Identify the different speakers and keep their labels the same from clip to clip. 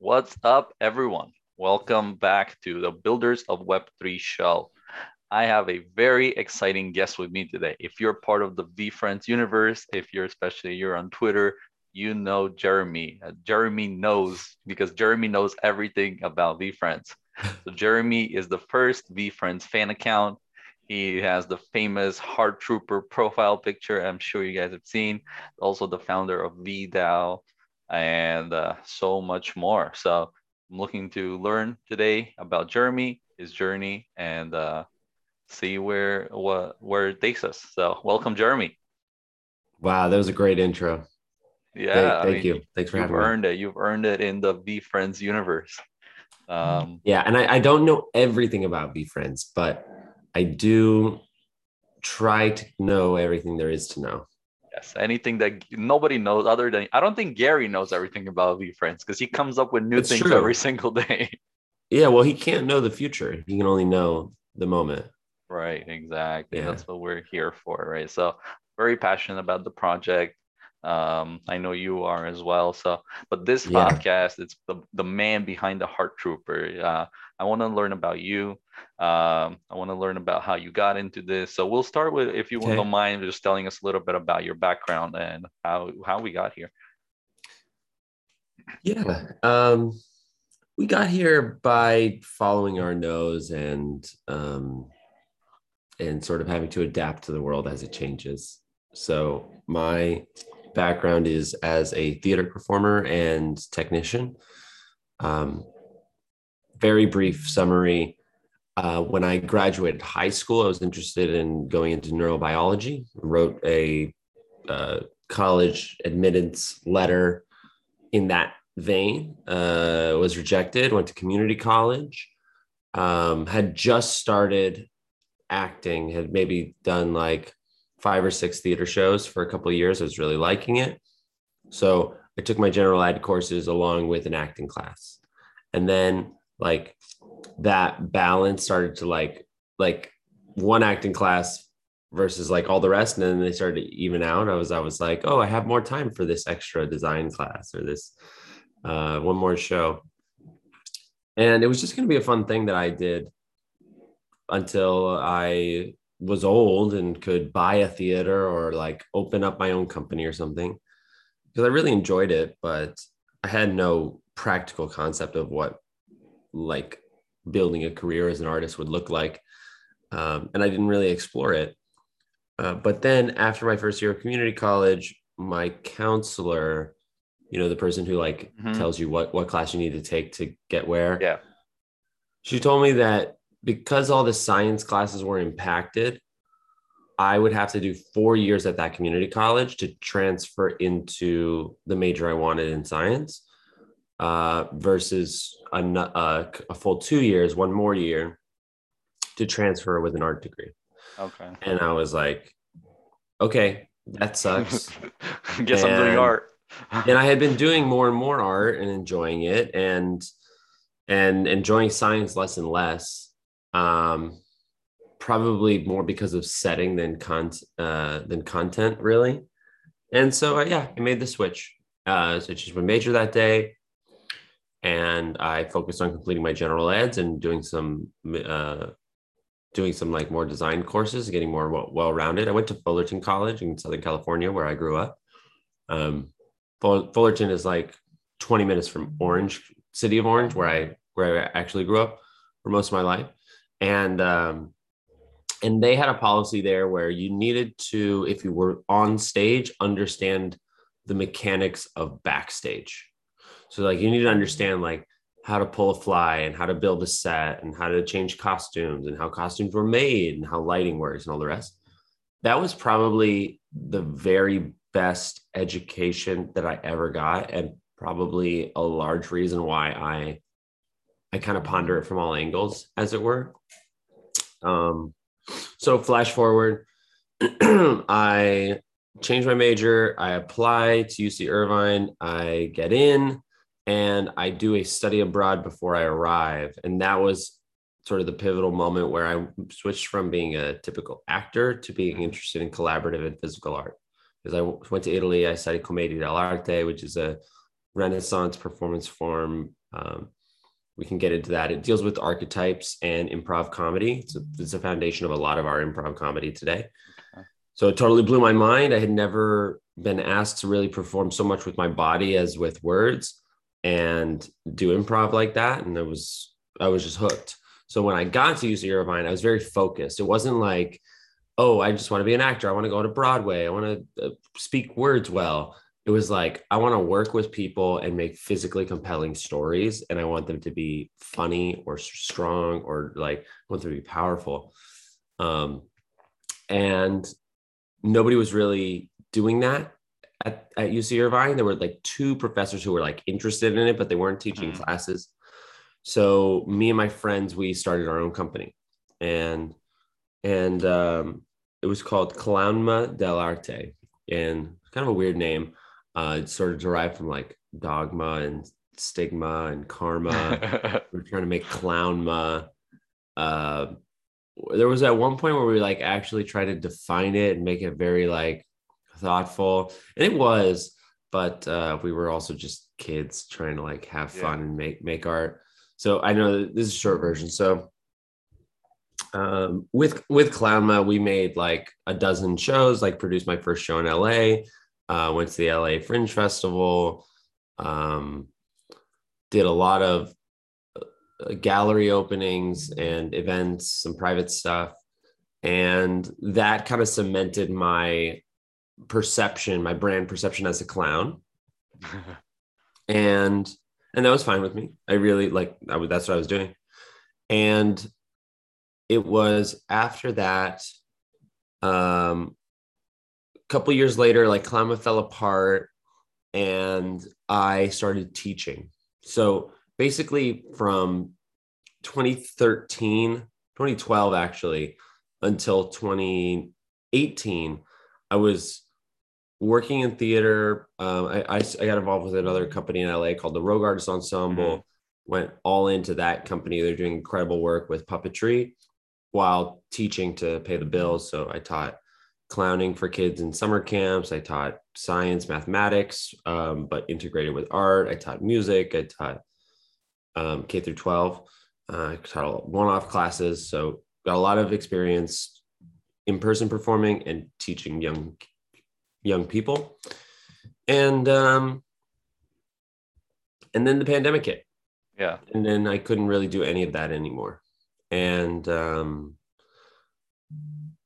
Speaker 1: What's up, everyone? Welcome back to the Builders of Web3 show. I have a very exciting guest with me today. If you're part of the VeeFriends universe, if you're especially you're on Twitter, you know Jeremy. Uh, Jeremy knows because Jeremy knows everything about VeeFriends. So Jeremy is the first VeeFriends fan account. He has the famous Heart Trooper profile picture. I'm sure you guys have seen. Also the founder of VDAO and uh, so much more. So I'm looking to learn today about Jeremy, his journey, and uh, see where what where it takes us. So welcome, Jeremy.
Speaker 2: Wow, that was a great intro.
Speaker 1: Yeah,
Speaker 2: thank, thank I mean, you. Thanks for
Speaker 1: you've
Speaker 2: having
Speaker 1: earned
Speaker 2: me.
Speaker 1: it. You've earned it in the VeeFriends universe.
Speaker 2: Um, yeah, and I, I don't know everything about VeeFriends, but I do try to know everything there is to know.
Speaker 1: Yes, anything that nobody knows other than I don't think Gary knows everything about VeeFriends because he comes up with new it's things true. every single day.
Speaker 2: Yeah, well, he can't know the future. He can only know the moment.
Speaker 1: Right, exactly. Yeah. That's what we're here for, right? So, very passionate about the project. Um, I know you are as well. So, but this yeah. podcast, it's the, the man behind the Heart Trooper. Uh, I want to learn about you. Um, I want to learn about how you got into this. So we'll start with, if you okay. don't mind, just telling us a little bit about your background and how how we got here.
Speaker 2: Yeah, um, we got here by following our nose and um, and sort of having to adapt to the world as it changes. So my background is as a theater performer and technician. Um, very brief summary. Uh, when I graduated high school, I was interested in going into neurobiology. Wrote a uh, college admittance letter in that vein. Uh, was rejected. Went to community college. Um, had just started acting. Had maybe done like five or six theater shows for a couple of years. I was really liking it. So I took my general ed courses along with an acting class. And then like that balance started to like like one acting class versus like all the rest and then they started to even out i was i was like oh i have more time for this extra design class or this uh, one more show and it was just to be a fun thing that i did until i was old and could buy a theater or like open up my own company or something because I really enjoyed it, but I had no practical concept of what like building a career as an artist would look like. Um, and I didn't really explore it. Uh, but then after my first year of community college, my counselor, you know, the person who like mm-hmm. tells you what what class you need to take to get where.
Speaker 1: Yeah.
Speaker 2: She told me that because all the science classes were impacted, I would have to do four years at that community college to transfer into the major I wanted in science uh, versus a, a, uh, a, full two years, one more year to transfer with an art degree.
Speaker 1: Okay.
Speaker 2: And I was like, okay, that sucks.
Speaker 1: Guess and, I'm doing art.
Speaker 2: and I had been doing more and more art and enjoying it and and enjoying science less and less um, probably more because of setting than con uh, than content, really. And so, uh, yeah, I made the switch. Uh, so I just my major that day, and I focused on completing my general eds and doing some uh, doing some like more design courses, getting more well rounded. I went to Fullerton College in Southern California, where I grew up. Um, Fullerton is like 20 minutes from Orange, city of Orange, where I where I actually grew up for most of my life and um, and they had a policy there where you needed to, if you were on stage, understand the mechanics of backstage. So like you need to understand like how to pull a fly and how to build a set and how to change costumes and how costumes were made and how lighting works and all the rest. That was probably the very best education that I ever got and probably a large reason why I I kind of ponder it from all angles, as it were. Um, so flash forward, I change my major, I apply to UC Irvine, I get in, and I do a study abroad before I arrive. And that was sort of the pivotal moment where I switched from being a typical actor to being interested in collaborative and physical art. Because I went to Italy, I studied Commedia dell'arte, which is a Renaissance performance form Um, we can get into that. It deals with archetypes and improv comedy. It's a, it's a foundation of a lot of our improv comedy today. Okay. So it totally blew my mind. I had never been asked to really perform so much with my body as with words and do improv like that. And I was, I was just hooked. So when I got to UC Irvine, I was very focused. It wasn't like, oh, I just want to be an actor. I want to go to Broadway. I want to uh, speak words well it was like I want to work with people and make physically compelling stories, and I want them to be funny or strong or like I want them to be powerful. Um, and nobody was really doing that at, at UC Irvine. There were like two professors who were like interested in it, but they weren't teaching mm-hmm. classes. So me and my friends, we started our own company, and and um, it was called Clownma del Arte, and kind of a weird name uh, it's sort of derived from like dogma and stigma and karma. we're trying to make clownma. Uh, there was at one point where we like actually tried to define it and make it very like thoughtful, and it was. But uh, we were also just kids trying to like have fun yeah. and make make art. So I know this is a short version. So um, with with Clownma, we made like a dozen shows. Like produced my first show in LA uh, went to the LA Fringe Festival, um, did a lot of uh, gallery openings and events, some private stuff. And that kind of cemented my perception, my brand perception as a clown. and and that was fine with me. I really like I would, that's what I was doing. And it was after that um couple years later, like Clownma fell apart and I started teaching. So basically from 2013, 2012 actually, until 2018, I was working in theater. Um, I, I, I, got involved with another company in LA called the Rogue Artist Ensemble. Mm-hmm. Went all into that company. They're doing incredible work with puppetry while teaching to pay the bills. So I taught clowning for kids in summer camps. I taught science, mathematics, um, but integrated with art. I taught music. I taught um, K through 12. Uh, I taught one-off classes. So got a lot of experience in person performing and teaching young young people. And um, and then the pandemic hit.
Speaker 1: Yeah.
Speaker 2: And then I couldn't really do any of that anymore. And um,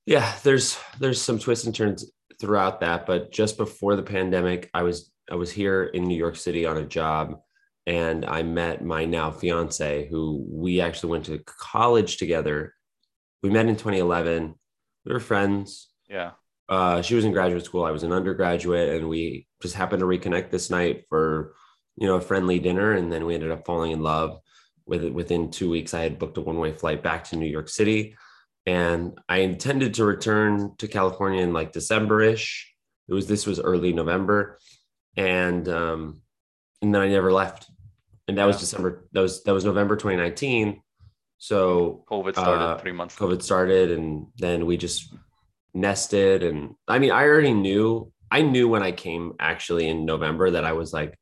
Speaker 2: yeah there's there's some twists and turns throughout that but just before the pandemic i was i was here in new york city on a job and i met my now fiance who we actually went to college together. We met in 2011 we were friends.
Speaker 1: Yeah.
Speaker 2: Uh, she was in graduate school. I was an undergraduate and we just happened to reconnect this night for you know a friendly dinner and then we ended up falling in love with it within two weeks i had booked a one-way flight back to new york city and I intended to return to California in like December-ish. It was this was early November, and um, and then I never left. And that yeah. was December. That was that was November 2019. So
Speaker 1: COVID started uh, three months.
Speaker 2: COVID started, and then we just nested. And I mean, I already knew. I knew when I came actually in November that I was like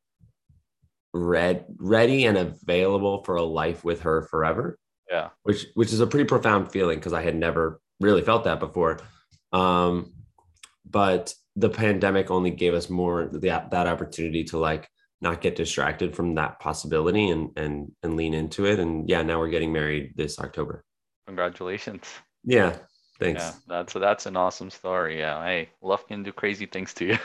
Speaker 2: red, ready and available for a life with her forever.
Speaker 1: Yeah.
Speaker 2: Which which is a pretty profound feeling because I had never really felt that before. Um, but the pandemic only gave us more that that opportunity to like not get distracted from that possibility and and and lean into it. And yeah, now we're getting married this October.
Speaker 1: Congratulations.
Speaker 2: Yeah. Thanks.
Speaker 1: Yeah, that's that's an awesome story. Yeah. Hey, love can do crazy things to you.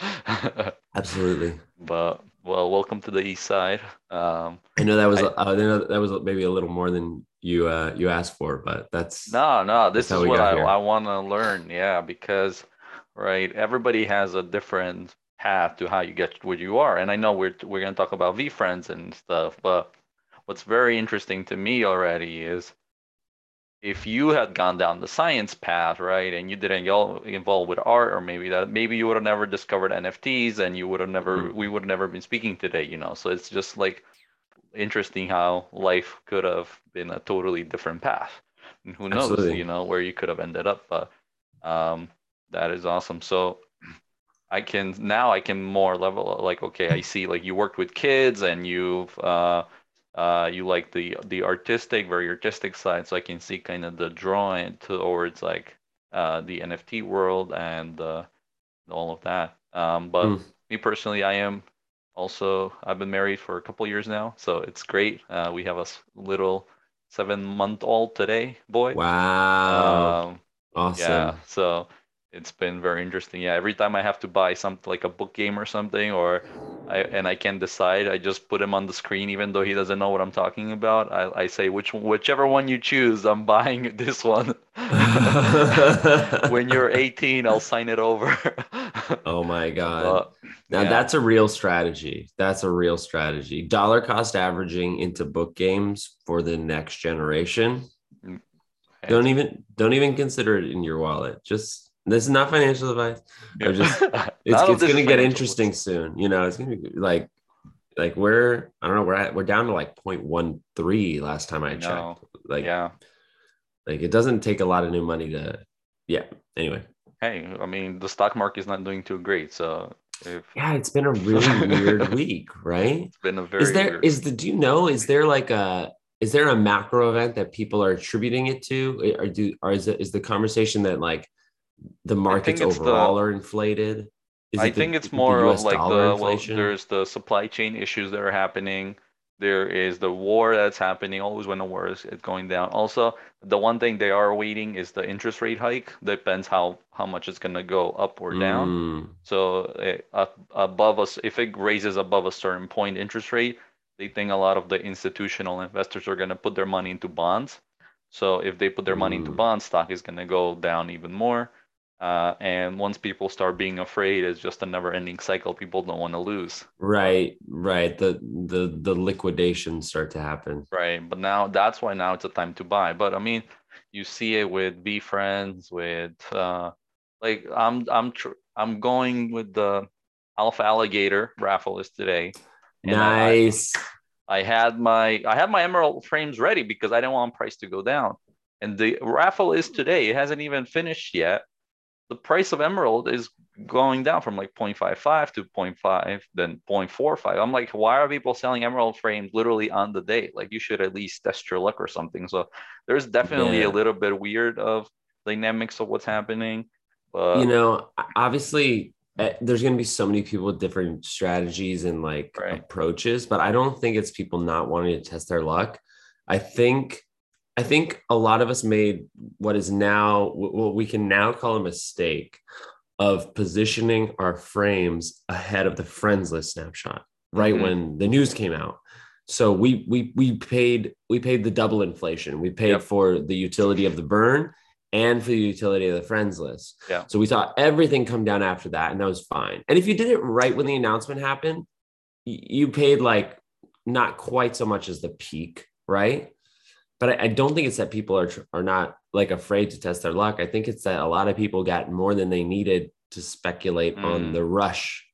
Speaker 2: Absolutely.
Speaker 1: But well, welcome to the East Side. Um,
Speaker 2: I know that was I, I know that was maybe a little more than you uh, you asked for, but that's
Speaker 1: no, no. This is what I, I want to learn. Yeah, because right, everybody has a different path to how you get where you are, and I know we're we're gonna talk about VeeFriends and stuff, but what's very interesting to me already is if you had gone down the science path, right, and you didn't get involved with art, or maybe that maybe you would have never discovered NFTs, and you would have never mm-hmm. we would have never been speaking today, you know. So it's just like interesting how life could have been a totally different path, and who knows, Absolutely. you know, where you could have ended up. But um, that is awesome. So I can now I can more level like okay I see like you worked with kids and you've uh, uh, you like the the artistic very artistic side so I can see kind of the drawing towards like uh, the NFT world and uh, all of that. Um, but mm. me personally, I am also I've been married for a couple years now, so it's great. Uh, we have a little seven month old today boy.
Speaker 2: Wow. Um, awesome.
Speaker 1: Yeah. So it's been very interesting. Yeah, every time I have to buy something like a book game or something, or I and I can't decide, I just put him on the screen, even though he doesn't know what I'm talking about. I, I say which whichever one you choose, I'm buying this one. when you're 18, I'll sign it over.
Speaker 2: oh my god! Now yeah. that's a real strategy. That's a real strategy. Dollar cost averaging into book games for the next generation. Mm, don't even don't even consider it in your wallet. Just this is not financial advice. Yeah. Just, it's it's going to get interesting advice. soon. You know, it's going to be like like we're I don't know we're at we're down to like 0.13 last time I, I checked. Know. Like
Speaker 1: yeah,
Speaker 2: like it doesn't take a lot of new money to yeah. Anyway,
Speaker 1: hey, I mean the stock market is not doing too great, so if...
Speaker 2: yeah, it's been a really weird week, right?
Speaker 1: It's been a very
Speaker 2: is there
Speaker 1: weird...
Speaker 2: is the do you know is there like a is there a macro event that people are attributing it to or do or is it is the conversation that like the markets overall the, are inflated?
Speaker 1: Is I think the, it's more of like the well, there's the supply chain issues that are happening. There is the war that's happening. Always when the war is going down. Also, the one thing they are waiting is the interest rate hike. Depends how how much it's gonna go up or down. Mm. So uh, above us, if it raises above a certain point interest rate, they think a lot of the institutional investors are gonna put their money into bonds. So if they put their money into mm. bonds, stock is gonna go down even more. Uh, and once people start being afraid, it's just a never-ending cycle. People don't want to lose.
Speaker 2: Right, right. The the the liquidations start to happen.
Speaker 1: Right, but now that's why now it's a time to buy. But I mean, you see it with VeeFriends, with uh, like I'm I'm tr- I'm going with the Alpha Alligator raffle is today.
Speaker 2: nice.
Speaker 1: I, I had my I had my emerald frames ready because I didn't want price to go down. And the raffle is today. It hasn't even finished yet the price of emerald is going down from like 0.55 to 0.5 then 0.45 i'm like why are people selling emerald frames literally on the day like you should at least test your luck or something so there's definitely yeah. a little bit weird of dynamics of what's happening
Speaker 2: but you know obviously eh, there's going to be so many people with different strategies and like right. approaches but i don't think it's people not wanting to test their luck i think I think a lot of us made what is now what we can now call a mistake of positioning our frames ahead of the friends list snapshot right mm-hmm. when the news came out. So we we we paid we paid the double inflation. We paid yep. for the utility of the burn and for the utility of the friends list.
Speaker 1: Yeah.
Speaker 2: So we saw everything come down after that, and that was fine. And if you did it right when the announcement happened, you paid like not quite so much as the peak, right? But I, I, don't think it's that people are are not like afraid to test their luck. I think it's that a lot of people got more than they needed to speculate mm. on the rush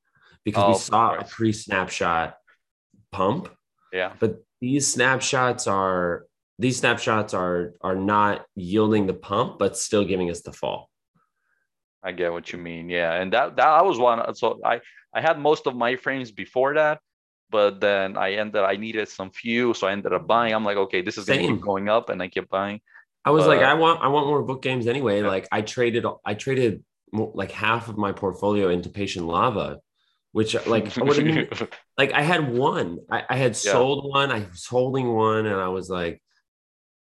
Speaker 2: because oh, we saw a pre snapshot pump.
Speaker 1: Yeah.
Speaker 2: But these snapshots are these snapshots are are not yielding the pump, but still giving us the fall.
Speaker 1: I get what you mean. Yeah, and that that I was one. So I I had most of my frames before that, but then I ended I needed some few, so I ended up buying. I'm like, okay, this is gonna keep going up, and I kept buying.
Speaker 2: I was like, I want I want more book games anyway. Yeah. Like I traded I traded like half of my portfolio into Patient Lava, which like like I had one. I, I had yeah. sold one. I was holding one, and I was like,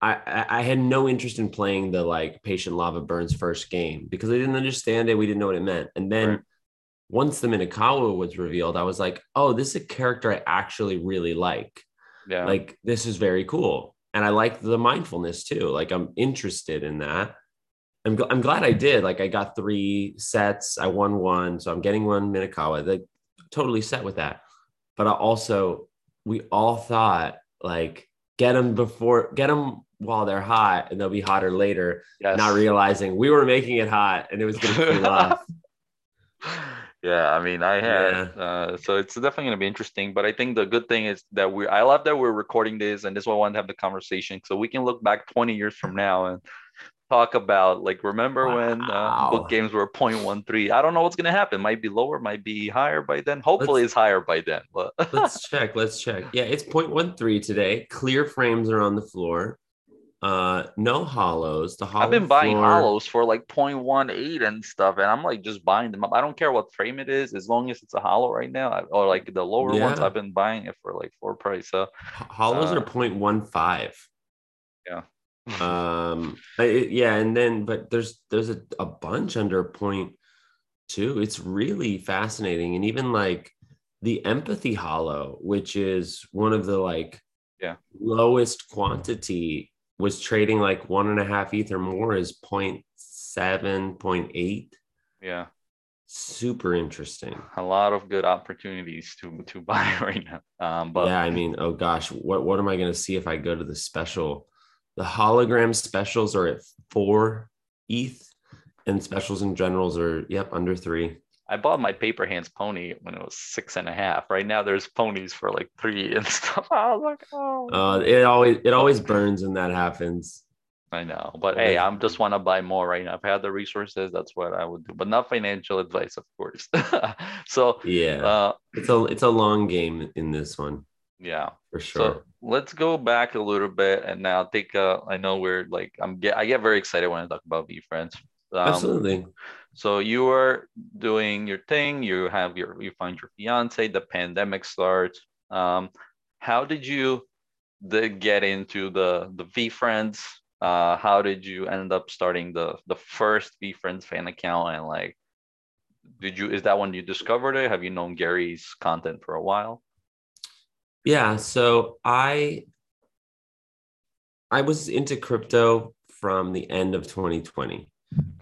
Speaker 2: I, I had no interest in playing the like Patient Lava Burns first game because I didn't understand it. We didn't know what it meant, and then. Right once the Minakawa was revealed, I was like, oh, this is a character I actually really like.
Speaker 1: Yeah.
Speaker 2: Like this is very cool. And I like the mindfulness too. Like I'm interested in that. I'm, gl- I'm glad I did. Like I got three sets. I won one. So I'm getting one Minakawa. Like totally set with that. But I also, we all thought like get them before, get them while they're hot and they'll be hotter later. Yes. Not realizing we were making it hot and it was going to cool off.
Speaker 1: Yeah, I mean, I had yeah. uh, so it's definitely gonna be interesting. But I think the good thing is that we I love that we're recording this, and this is why I want to have the conversation, so we can look back 20 years from now and talk about like remember when uh, book games were 0.13 i don't know what's going to happen might be lower might be higher by then hopefully
Speaker 2: Let's-
Speaker 1: it's higher by then but
Speaker 2: let's check. Let's check. Yeah, it's 0.13 today. Clear frames are on the floor. Uh, no hollows. The hollow
Speaker 1: i've been buying
Speaker 2: floor-
Speaker 1: hollows for like 0.18 and stuff and i'm like just buying them up i don't care what frame it is as long as it's a hollow right now or like the lower ones i've been buying it for like four price so
Speaker 2: Hollows
Speaker 1: Uh,
Speaker 2: are 0.15.
Speaker 1: Yeah.
Speaker 2: um. It- yeah, and then but there's there's a, a bunch under point two. It's really fascinating, and even like the empathy hollow, which is one of the like
Speaker 1: Yeah.
Speaker 2: lowest quantity, was trading like one and a half ETH or more is 0.7, 0.8.
Speaker 1: yeah
Speaker 2: Super interesting.
Speaker 1: a lot of good opportunities to to buy right now um but
Speaker 2: yeah, I mean, oh gosh, what what am I going to see if I go to the special? The hologram specials are at four ETH, and specials and generals are yep under three.
Speaker 1: I bought my paper hands pony when it was six and a half. Right now, there's ponies for like three and stuff. I was like, oh,
Speaker 2: Uh, it always it always burns when that happens.
Speaker 1: I know, but hey, I'm just want to buy more right now. If I had the resources, that's what I would do, but not financial advice, of course. so,
Speaker 2: Yeah,
Speaker 1: uh,
Speaker 2: it's a it's a long game in this one
Speaker 1: yeah.
Speaker 2: for sure.
Speaker 1: So let's go back a little bit and now take. Uh, I know we're like I'm get I get very excited when I talk about VeeFriends. Um,
Speaker 2: Absolutely.
Speaker 1: So you are doing your thing. You have your you find your fiance. The pandemic starts. Um, how did you the, get into the the VeeFriends? Uh, how did you end up starting the the first VeeFriends fan account? And like, did you is that when you discovered it? Have you known Gary's content for a while?
Speaker 2: Yeah, so I I was into crypto from the end of 2020.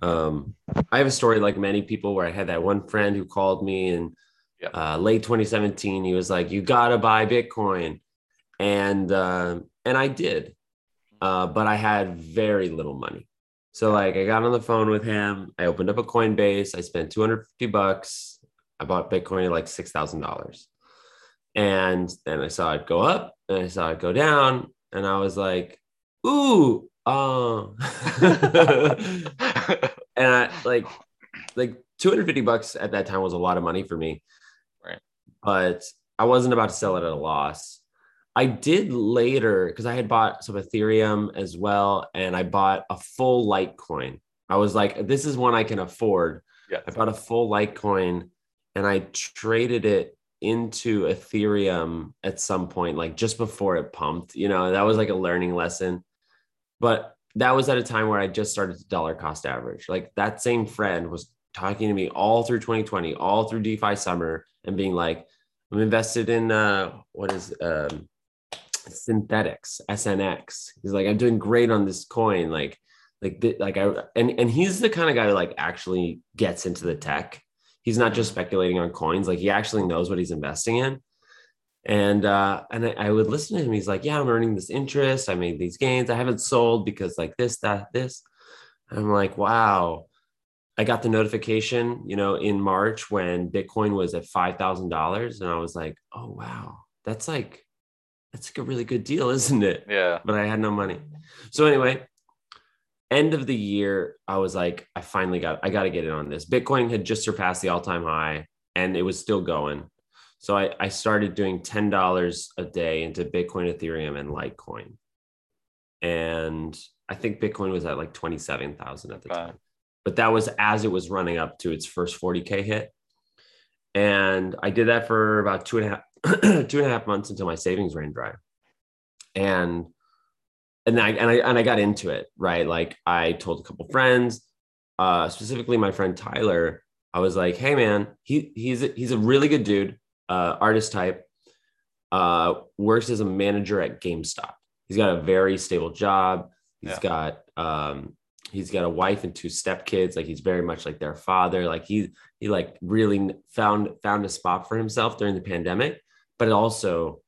Speaker 2: Um, I have a story like many people where I had that one friend who called me in
Speaker 1: Yeah.
Speaker 2: uh, late 2017. He was like, "You gotta buy Bitcoin," and uh, and I did, uh, but I had very little money. So like, I got on the phone with him. I opened up a Coinbase. I spent 250 bucks. I bought Bitcoin at like six thousand dollars and then I saw it go up and I saw it go down and I was like, ooh, uh. and I like like 250 bucks at that time was a lot of money for me.
Speaker 1: Right.
Speaker 2: But I wasn't about to sell it at a loss. I did later because I had bought some Ethereum as well, and I bought a full Litecoin. I was like, this is one I can afford.
Speaker 1: yeah.
Speaker 2: I bought a full Litecoin and I traded it into Ethereum at some point, like just before it pumped. You know, that was like a learning lesson. But that was at a time where I just started to dollar cost average. Like that same friend was talking to me all through 2020, all through DeFi summer, and being like, I'm invested in uh what is um Synthetix, SNX. He's like, I'm doing great on this coin. Like, like th- like I and and he's the kind of guy who like actually gets into the tech. He's not just speculating on coins, like he actually knows what he's investing in. And uh, and I, I would listen to him. He's like, "Yeah, I'm earning this interest. I made these gains. I haven't sold because like this, that, this." And I'm like, "Wow." I got the notification, you know, in March when Bitcoin was at five thousand dollars, and I was like, "Oh wow, that's like, that's like a really good deal, isn't it?"
Speaker 1: Yeah.
Speaker 2: But I had no money. So anyway, end of the year, I was like, I finally got, I got to get in on this. Bitcoin had just surpassed the all-time high, and it was still going. So I, I started doing ten dollars a day into Bitcoin, Ethereum, and Litecoin, and I think Bitcoin was at like twenty-seven thousand at the
Speaker 1: Okay.
Speaker 2: time. But that was as it was running up to its first 40k hit, and I did that for about two and a half two and a half months until my savings ran dry, and and I and I and I got into it right. Like I told a couple friends, uh, specifically my friend Tyler. I was like, "Hey man, he he's a, he's a really good dude, uh, artist type. Uh, works as a manager at GameStop. He's got a very stable job. He's
Speaker 1: Yeah.
Speaker 2: got um, he's got a wife and two stepkids. Like he's very much like their father. Like he he like really found found a spot for himself during the pandemic, but it also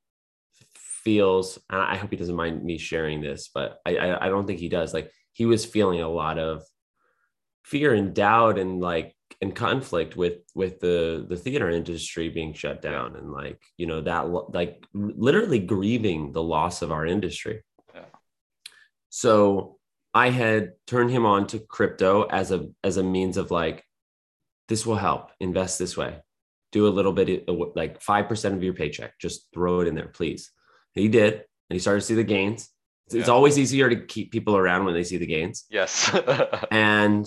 Speaker 2: feels and i hope he doesn't mind me sharing this but I, I i don't think he does like he was feeling a lot of fear and doubt and like and conflict with with the the theater industry being shut down and like you know that like literally grieving the loss of our industry
Speaker 1: Yeah.
Speaker 2: so I had turned him on to crypto as a as a means of like, this will help. Invest this way. Do a little bit uh, like five percent of your paycheck. Just throw it in there, please. And he did, and he started to see the gains. It's, it's
Speaker 1: Yeah.
Speaker 2: always easier to keep people around when they see the gains.
Speaker 1: Yes.
Speaker 2: And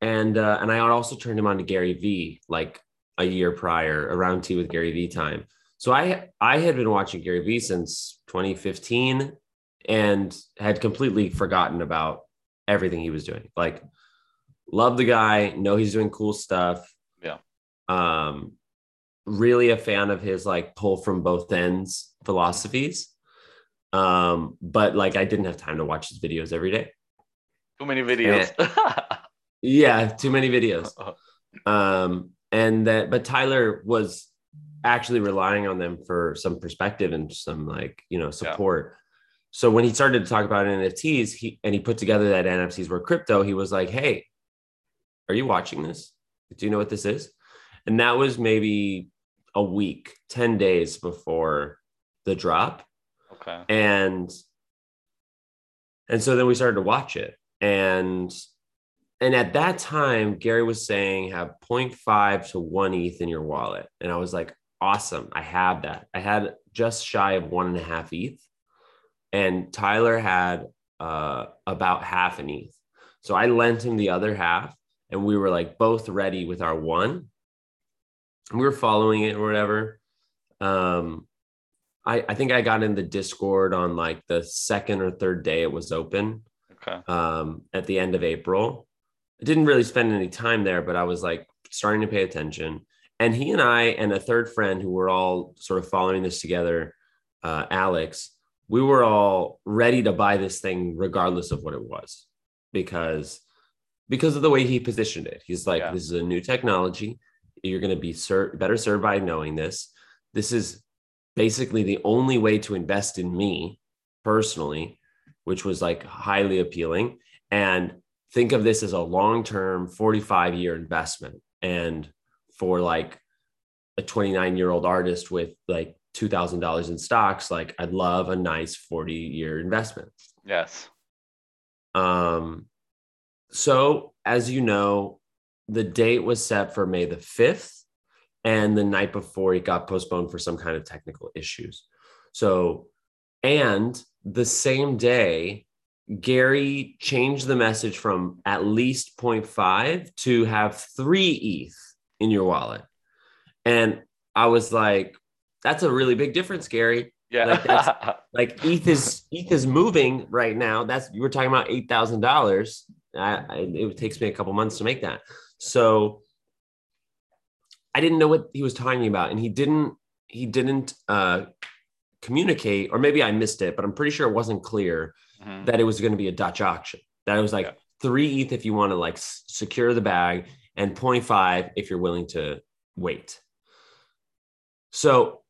Speaker 2: and uh, and I had also turned him on to Gary Vee like a year prior, around tea with Gary Vee time. So I I had been watching Gary Vee since 2015 and had completely forgotten about everything he was doing. Like, love the guy, know he's doing cool stuff.
Speaker 1: Yeah.
Speaker 2: Um, really a fan of his like pull from both ends philosophies. Um, but like I didn't have time to watch his videos every day.
Speaker 1: Too many videos.
Speaker 2: Yeah, too many videos. Um, and that but Tyler was actually relying on them for some perspective and some like you know support. So when he started to talk about NFTs, he and he put together that NFTs were crypto, he was like, Hey, are you watching this? Do you know what this is? And that was maybe a week, 10 days before the drop
Speaker 1: okay.
Speaker 2: and and so then we started to watch it and and at that time gary was saying have 0.5 to 1 eth in your wallet. And i was like awesome. I have that. I had just shy of one and a half eth and tyler had uh, about half an eth so i lent him the other half and we were like both ready with our one. We were following it or whatever. Um I, I think I got in the Discord on like the second or third day it was open.
Speaker 1: Okay.
Speaker 2: um, at the end of April. I didn't really spend any time there, but I was like starting to pay attention. And he and I and a third friend who were all sort of following this together, uh, Alex, we were all ready to buy this thing regardless of what it was, because because of the way he positioned it. He's like,
Speaker 1: Yeah.
Speaker 2: this is a new technology. You're going to be ser- better served by knowing this. This is basically the only way to invest in me personally, which was like highly appealing. And think of this as a long term 45 year investment. And for like a 29 year old artist with like $2,000 in stocks, like I'd love a nice 40 year investment.
Speaker 1: Yes.
Speaker 2: Um, so as you know, the date was set for May the 5th, and the night before it got postponed for some kind of technical issues. So, and the same day, Gary changed the message from at least 0.5 to have three ETH in your wallet. And I was like, that's a really big difference, Gary
Speaker 1: Yeah.
Speaker 2: Like that's- like ETH is ETH is moving right now. That's you were talking about eight thousand dollars. It takes me a couple months to make that. So I didn't know what he was talking about, and he didn't he didn't uh, communicate, or maybe I missed it, but I'm pretty sure it wasn't clear
Speaker 1: Mhm.
Speaker 2: that it was going to be a Dutch auction. That it was like
Speaker 1: Yeah.
Speaker 2: three ETH if you want to like secure the bag, and 0.5 if you're willing to wait. So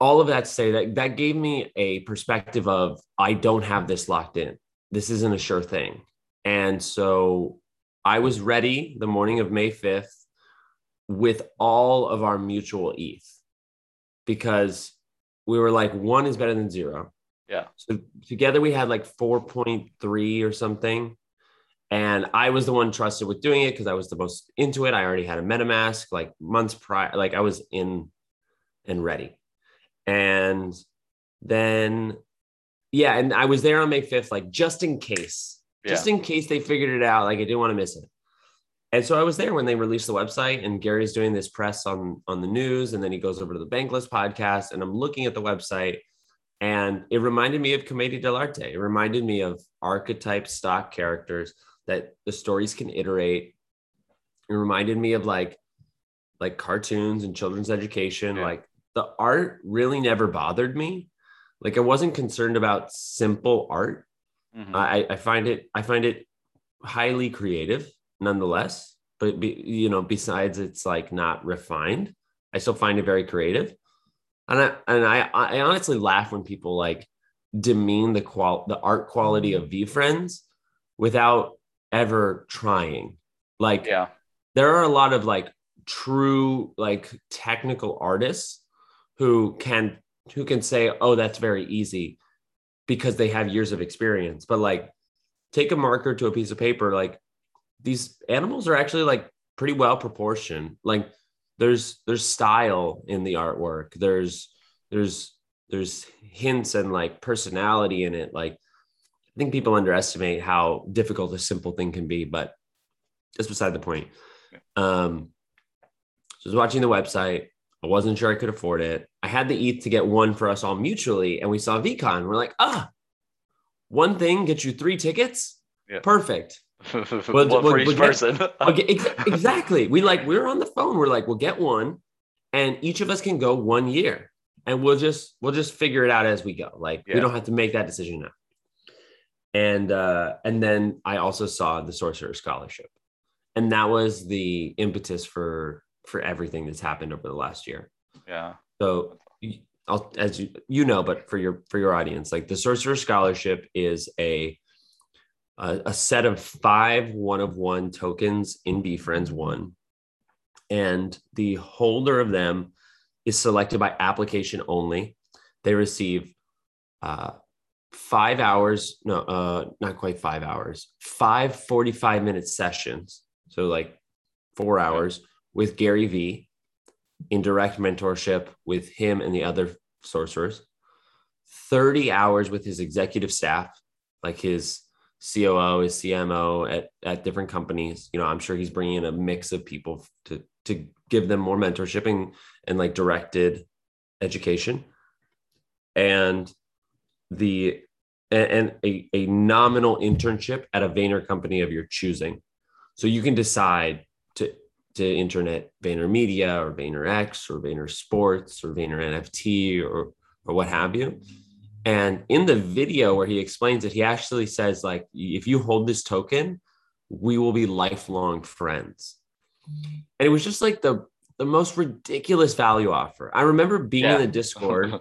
Speaker 2: all of that to say that that gave me a perspective of I don't have this locked in. This isn't a sure thing. And so I was ready the morning of May 5th with all of our mutual ETH because we were like one is better than zero.
Speaker 1: Yeah.
Speaker 2: So together we had like 4.3 or something. And I was the one trusted with doing it because I was the most into it. I already had a MetaMask like months prior, like I was in and ready. And then, yeah, and I was there on May 5th, like just in case,
Speaker 1: Yeah.
Speaker 2: just in case they figured it out. Like I didn't want to miss it. And so I was there when they released the website, and Gary's doing this press on on the news, and then he goes over to the Bankless podcast, and I'm looking at the website, and it reminded me of Commedia dell'arte. It reminded me of archetype stock characters that the stories can iterate. It reminded me of like like cartoons and children's education.
Speaker 1: Yeah.
Speaker 2: Like the art really never bothered me. Like I wasn't concerned about simple art.
Speaker 1: Mhm.
Speaker 2: I, I find it I find it highly creative nonetheless. But be, you know, besides it's like not refined, I still find it very creative. And I and I I honestly laugh when people like demean the qual the art quality of mm-hmm. VeeFriends without ever trying. Like
Speaker 1: yeah.
Speaker 2: there are a lot of like true like technical artists who can who can say oh that's very easy because they have years of experience but like take a marker to a piece of paper like these animals are actually like pretty well proportioned like there's there's style in the artwork. There's there's there's hints and like personality in it. Like i think people underestimate how difficult a simple thing can be but that's beside the point. Um so i was watching the website. I wasn't sure i could afford it. I had the eth to get one for us all mutually and we saw VeeCon we're like ah one thing gets you three tickets?
Speaker 1: Yeah.
Speaker 2: perfect We'll-
Speaker 1: for each
Speaker 2: we'll get-
Speaker 1: person.
Speaker 2: okay ex- exactly we like we were on the phone we're like we'll get one and each of us can go one year and we'll just we'll just figure it out as we go like
Speaker 1: Yeah.
Speaker 2: we don't have to make that decision now and uh and then i also saw the sorcerer scholarship and that was the impetus for for everything that's happened over the last year
Speaker 1: yeah.
Speaker 2: so I'll, as you you know, but for your for your audience, like the Sorcerer Scholarship is a a, a set of five one of one tokens in VeeFriends One, and the holder of them is selected by application only. They receive uh, five hours, no, uh, not quite five hours, five 45 minute sessions. So like four hours with Gary Vee in direct mentorship with him and the other sorcerers, 30 hours with his executive staff, like his COO, his CMO at, at different companies. You know, I'm sure he's bringing in a mix of people to, to give them more mentorship and, and like directed education. And the and, a, a nominal internship at a Vayner company of your choosing. So you can decide to to internet Vayner Media or Vayner X or Vayner Sports or Vayner NFT or or what have you. And in the video where he explains it, he actually says like, if you hold this token, we will be lifelong friends. And it was just like the the most ridiculous value offer. I remember being
Speaker 1: Yeah.
Speaker 2: in the Discord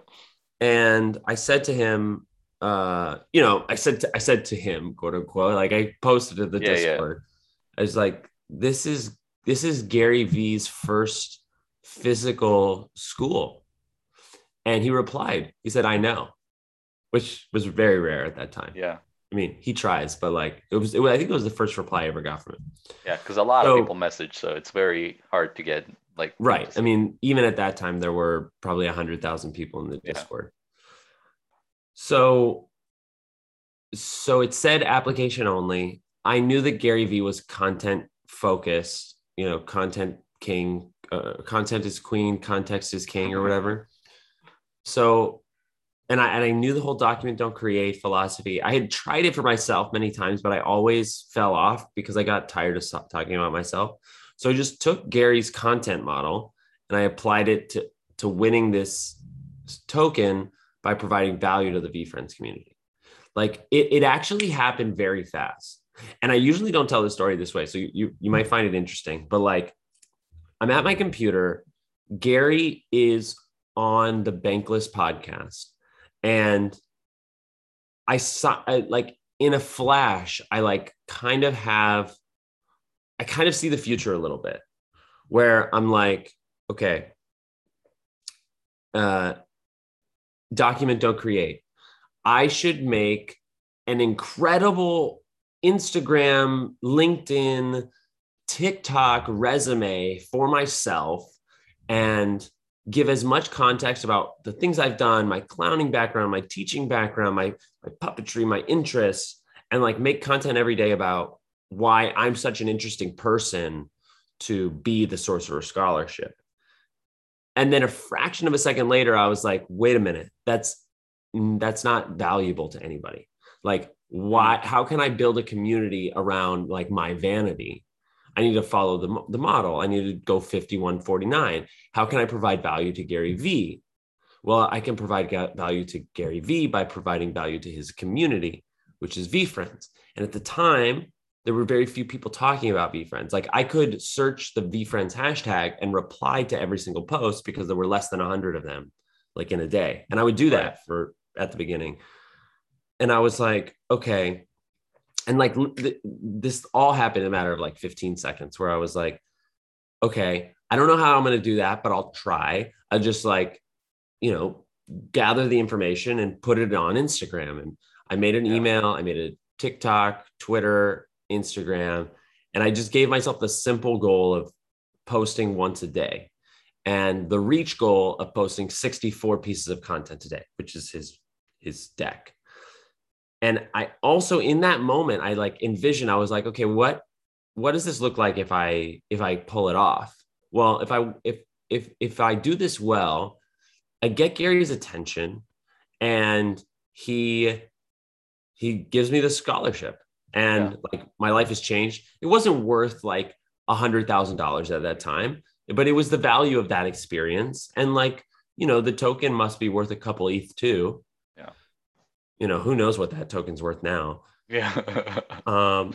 Speaker 2: and I said to him, uh, you know, I said to, I said to him, quote unquote, like I posted to the
Speaker 1: Yeah, yeah.
Speaker 2: Discord. I was like, this is this is Gary Vee's first physical school. And he replied, he said, I know, which was very rare at that time.
Speaker 1: yeah.
Speaker 2: I mean, he tries, but like it was, it was I think it was the first reply I ever got from him.
Speaker 1: Yeah. Because a lot
Speaker 2: So-
Speaker 1: of people message, so it's very hard to get like
Speaker 2: Right. I mean, even at that time, there were probably a hundred thousand people in the
Speaker 1: Yeah.
Speaker 2: Discord. So, so it said application only. I knew that Gary Vee was content focused. You know, content king. Uh, content is queen. Context is king, or whatever. So, and I and I knew the whole document don't create philosophy. I had tried it for myself many times, but I always fell off because I got tired of talking about myself. So I just took Gary's content model and I applied it to, to winning this token by providing value to the VeeFriends community. Like it, it actually happened very fast. And I usually don't tell the story this way. So you, you, you might find it interesting, but like I'm at my computer. Gary is on the Bankless podcast. And I saw I, like in a flash, I like kind of have I kind of see the future a little bit where I'm like, okay, uh, document, don't create. I should make an incredible Instagram, LinkedIn, TikTok resume for myself and give as much context about the things I've done, my clowning background, my teaching background, my, my puppetry, my interests, and like make content every day about why I'm such an interesting person to be the Sorcerer Scholarship. And then a fraction of a second later, I was like, wait a minute, that's that's not valuable to anybody. Like, why how can I build a community around like my vanity? I need to follow the, the model. I need to go 5149. How can I provide value to Gary Vee? Well, I can provide value to Gary Vee by providing value to his community, which is VeeFriends. And at the time, there were very few people talking about VeeFriends. Like I could search the VeeFriends hashtag and reply to every single post because there were less than 100 of them, like in a day. And I would do that for at the beginning. And I was like, okay. And like th- this all happened in a matter of like 15 seconds where I was like, okay, I don't know how I'm going to do that, but I'll try. I just like, you know, gather the information and put it on Instagram. And I made an
Speaker 1: Yeah.
Speaker 2: email, I made a TikTok, Twitter, Instagram, and I just gave myself the simple goal of posting once a day and the reach goal of posting 64 pieces of content today, which is his his deck. And I also in that moment I like envision I was like, okay, what what does this look like if I if I pull it off? Well, if I if if if I do this well, I get Gary's attention and he he gives me the scholarship and yeah. like my life has changed. It wasn't worth like a hundred thousand dollars at that time, but it was the value of that experience. And like, you know, the token must be worth a couple ETH too. You know, who knows what that token's worth now.
Speaker 1: Yeah.
Speaker 2: um,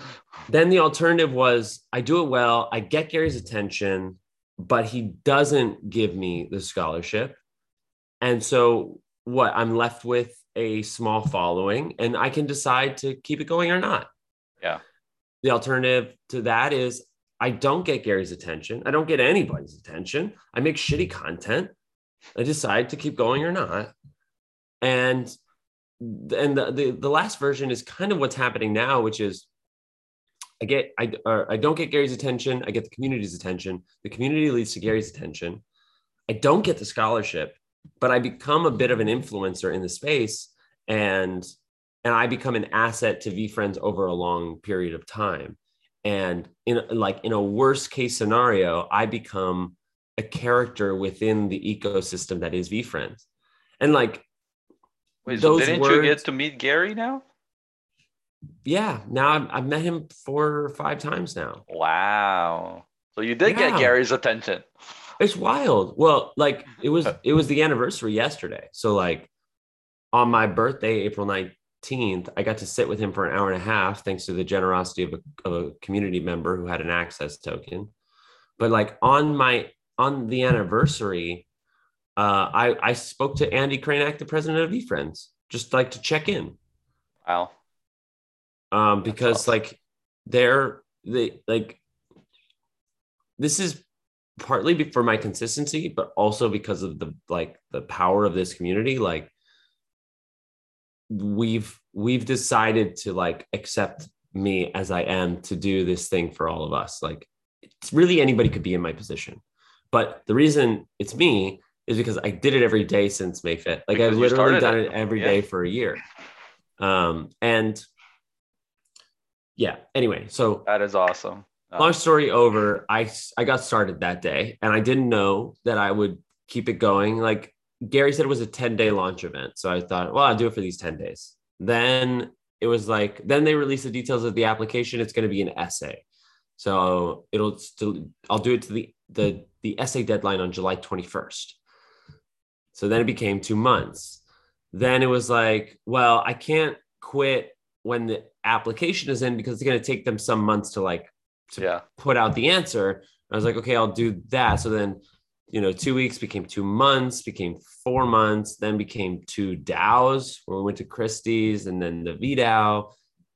Speaker 2: then the alternative was I do it well, I get Gary's attention, but he doesn't give me the scholarship. And so what I'm left with a small following and I can decide to keep it going or not.
Speaker 1: Yeah.
Speaker 2: The alternative to that is I don't get Gary's attention. I don't get anybody's attention. I make shitty content. I decide to keep going or not. And and the, the, the last version is kind of what's happening now, which is I get I I don't get Gary's attention. I get the community's attention. The community leads to Gary's attention. I don't get the scholarship, but I become a bit of an influencer in the space, and and I become an asset to VeeFriends over a long period of time. And in like in a worst case scenario, I become a character within the ecosystem that is VeeFriends. And like
Speaker 1: Wait, so didn't words, you get to meet Gary now?
Speaker 2: Yeah, now I've, I've, met him four or five times now.
Speaker 1: Wow. So you did yeah. get Gary's attention.
Speaker 2: It's wild. Well, like it was it was the anniversary yesterday. So like on my birthday, April 19th, I got to sit with him for an hour and a half thanks to the generosity of a, of a community member who had an access token. But like on my on the anniversary, uh, I, I spoke to Andy Krainak, the president of VeeFriends, just like to check in.
Speaker 1: Wow.
Speaker 2: Um, because awesome. like they're they like this is partly for my consistency, but also because of the like the power of this community. Like we've we've decided to like accept me as I am to do this thing for all of us. Like it's really anybody could be in my position. But the reason it's me is because I did it every day since May 5th. Like because I've literally done it, it every yeah. day for a year. Um, and yeah, anyway, so
Speaker 1: that is awesome.
Speaker 2: Um, long story over, I I got started that day and I didn't know that I would keep it going. Like Gary said it was a 10 day launch event. So I thought, well, I'll do it for these 10 days. Then it was like, then they released the details of the application. It's going to be an essay. So it'll still, I'll do it to the, the, the essay deadline on July 21st. So then it became two months. Then it was like, well, I can't quit when the application is in because it's going to take them some months to like to
Speaker 1: yeah.
Speaker 2: put out the answer. I was like, okay, I'll do that. So then, you know, two weeks became two months, became four months, then became two DAOs when we went to Christie's and then the VDAO.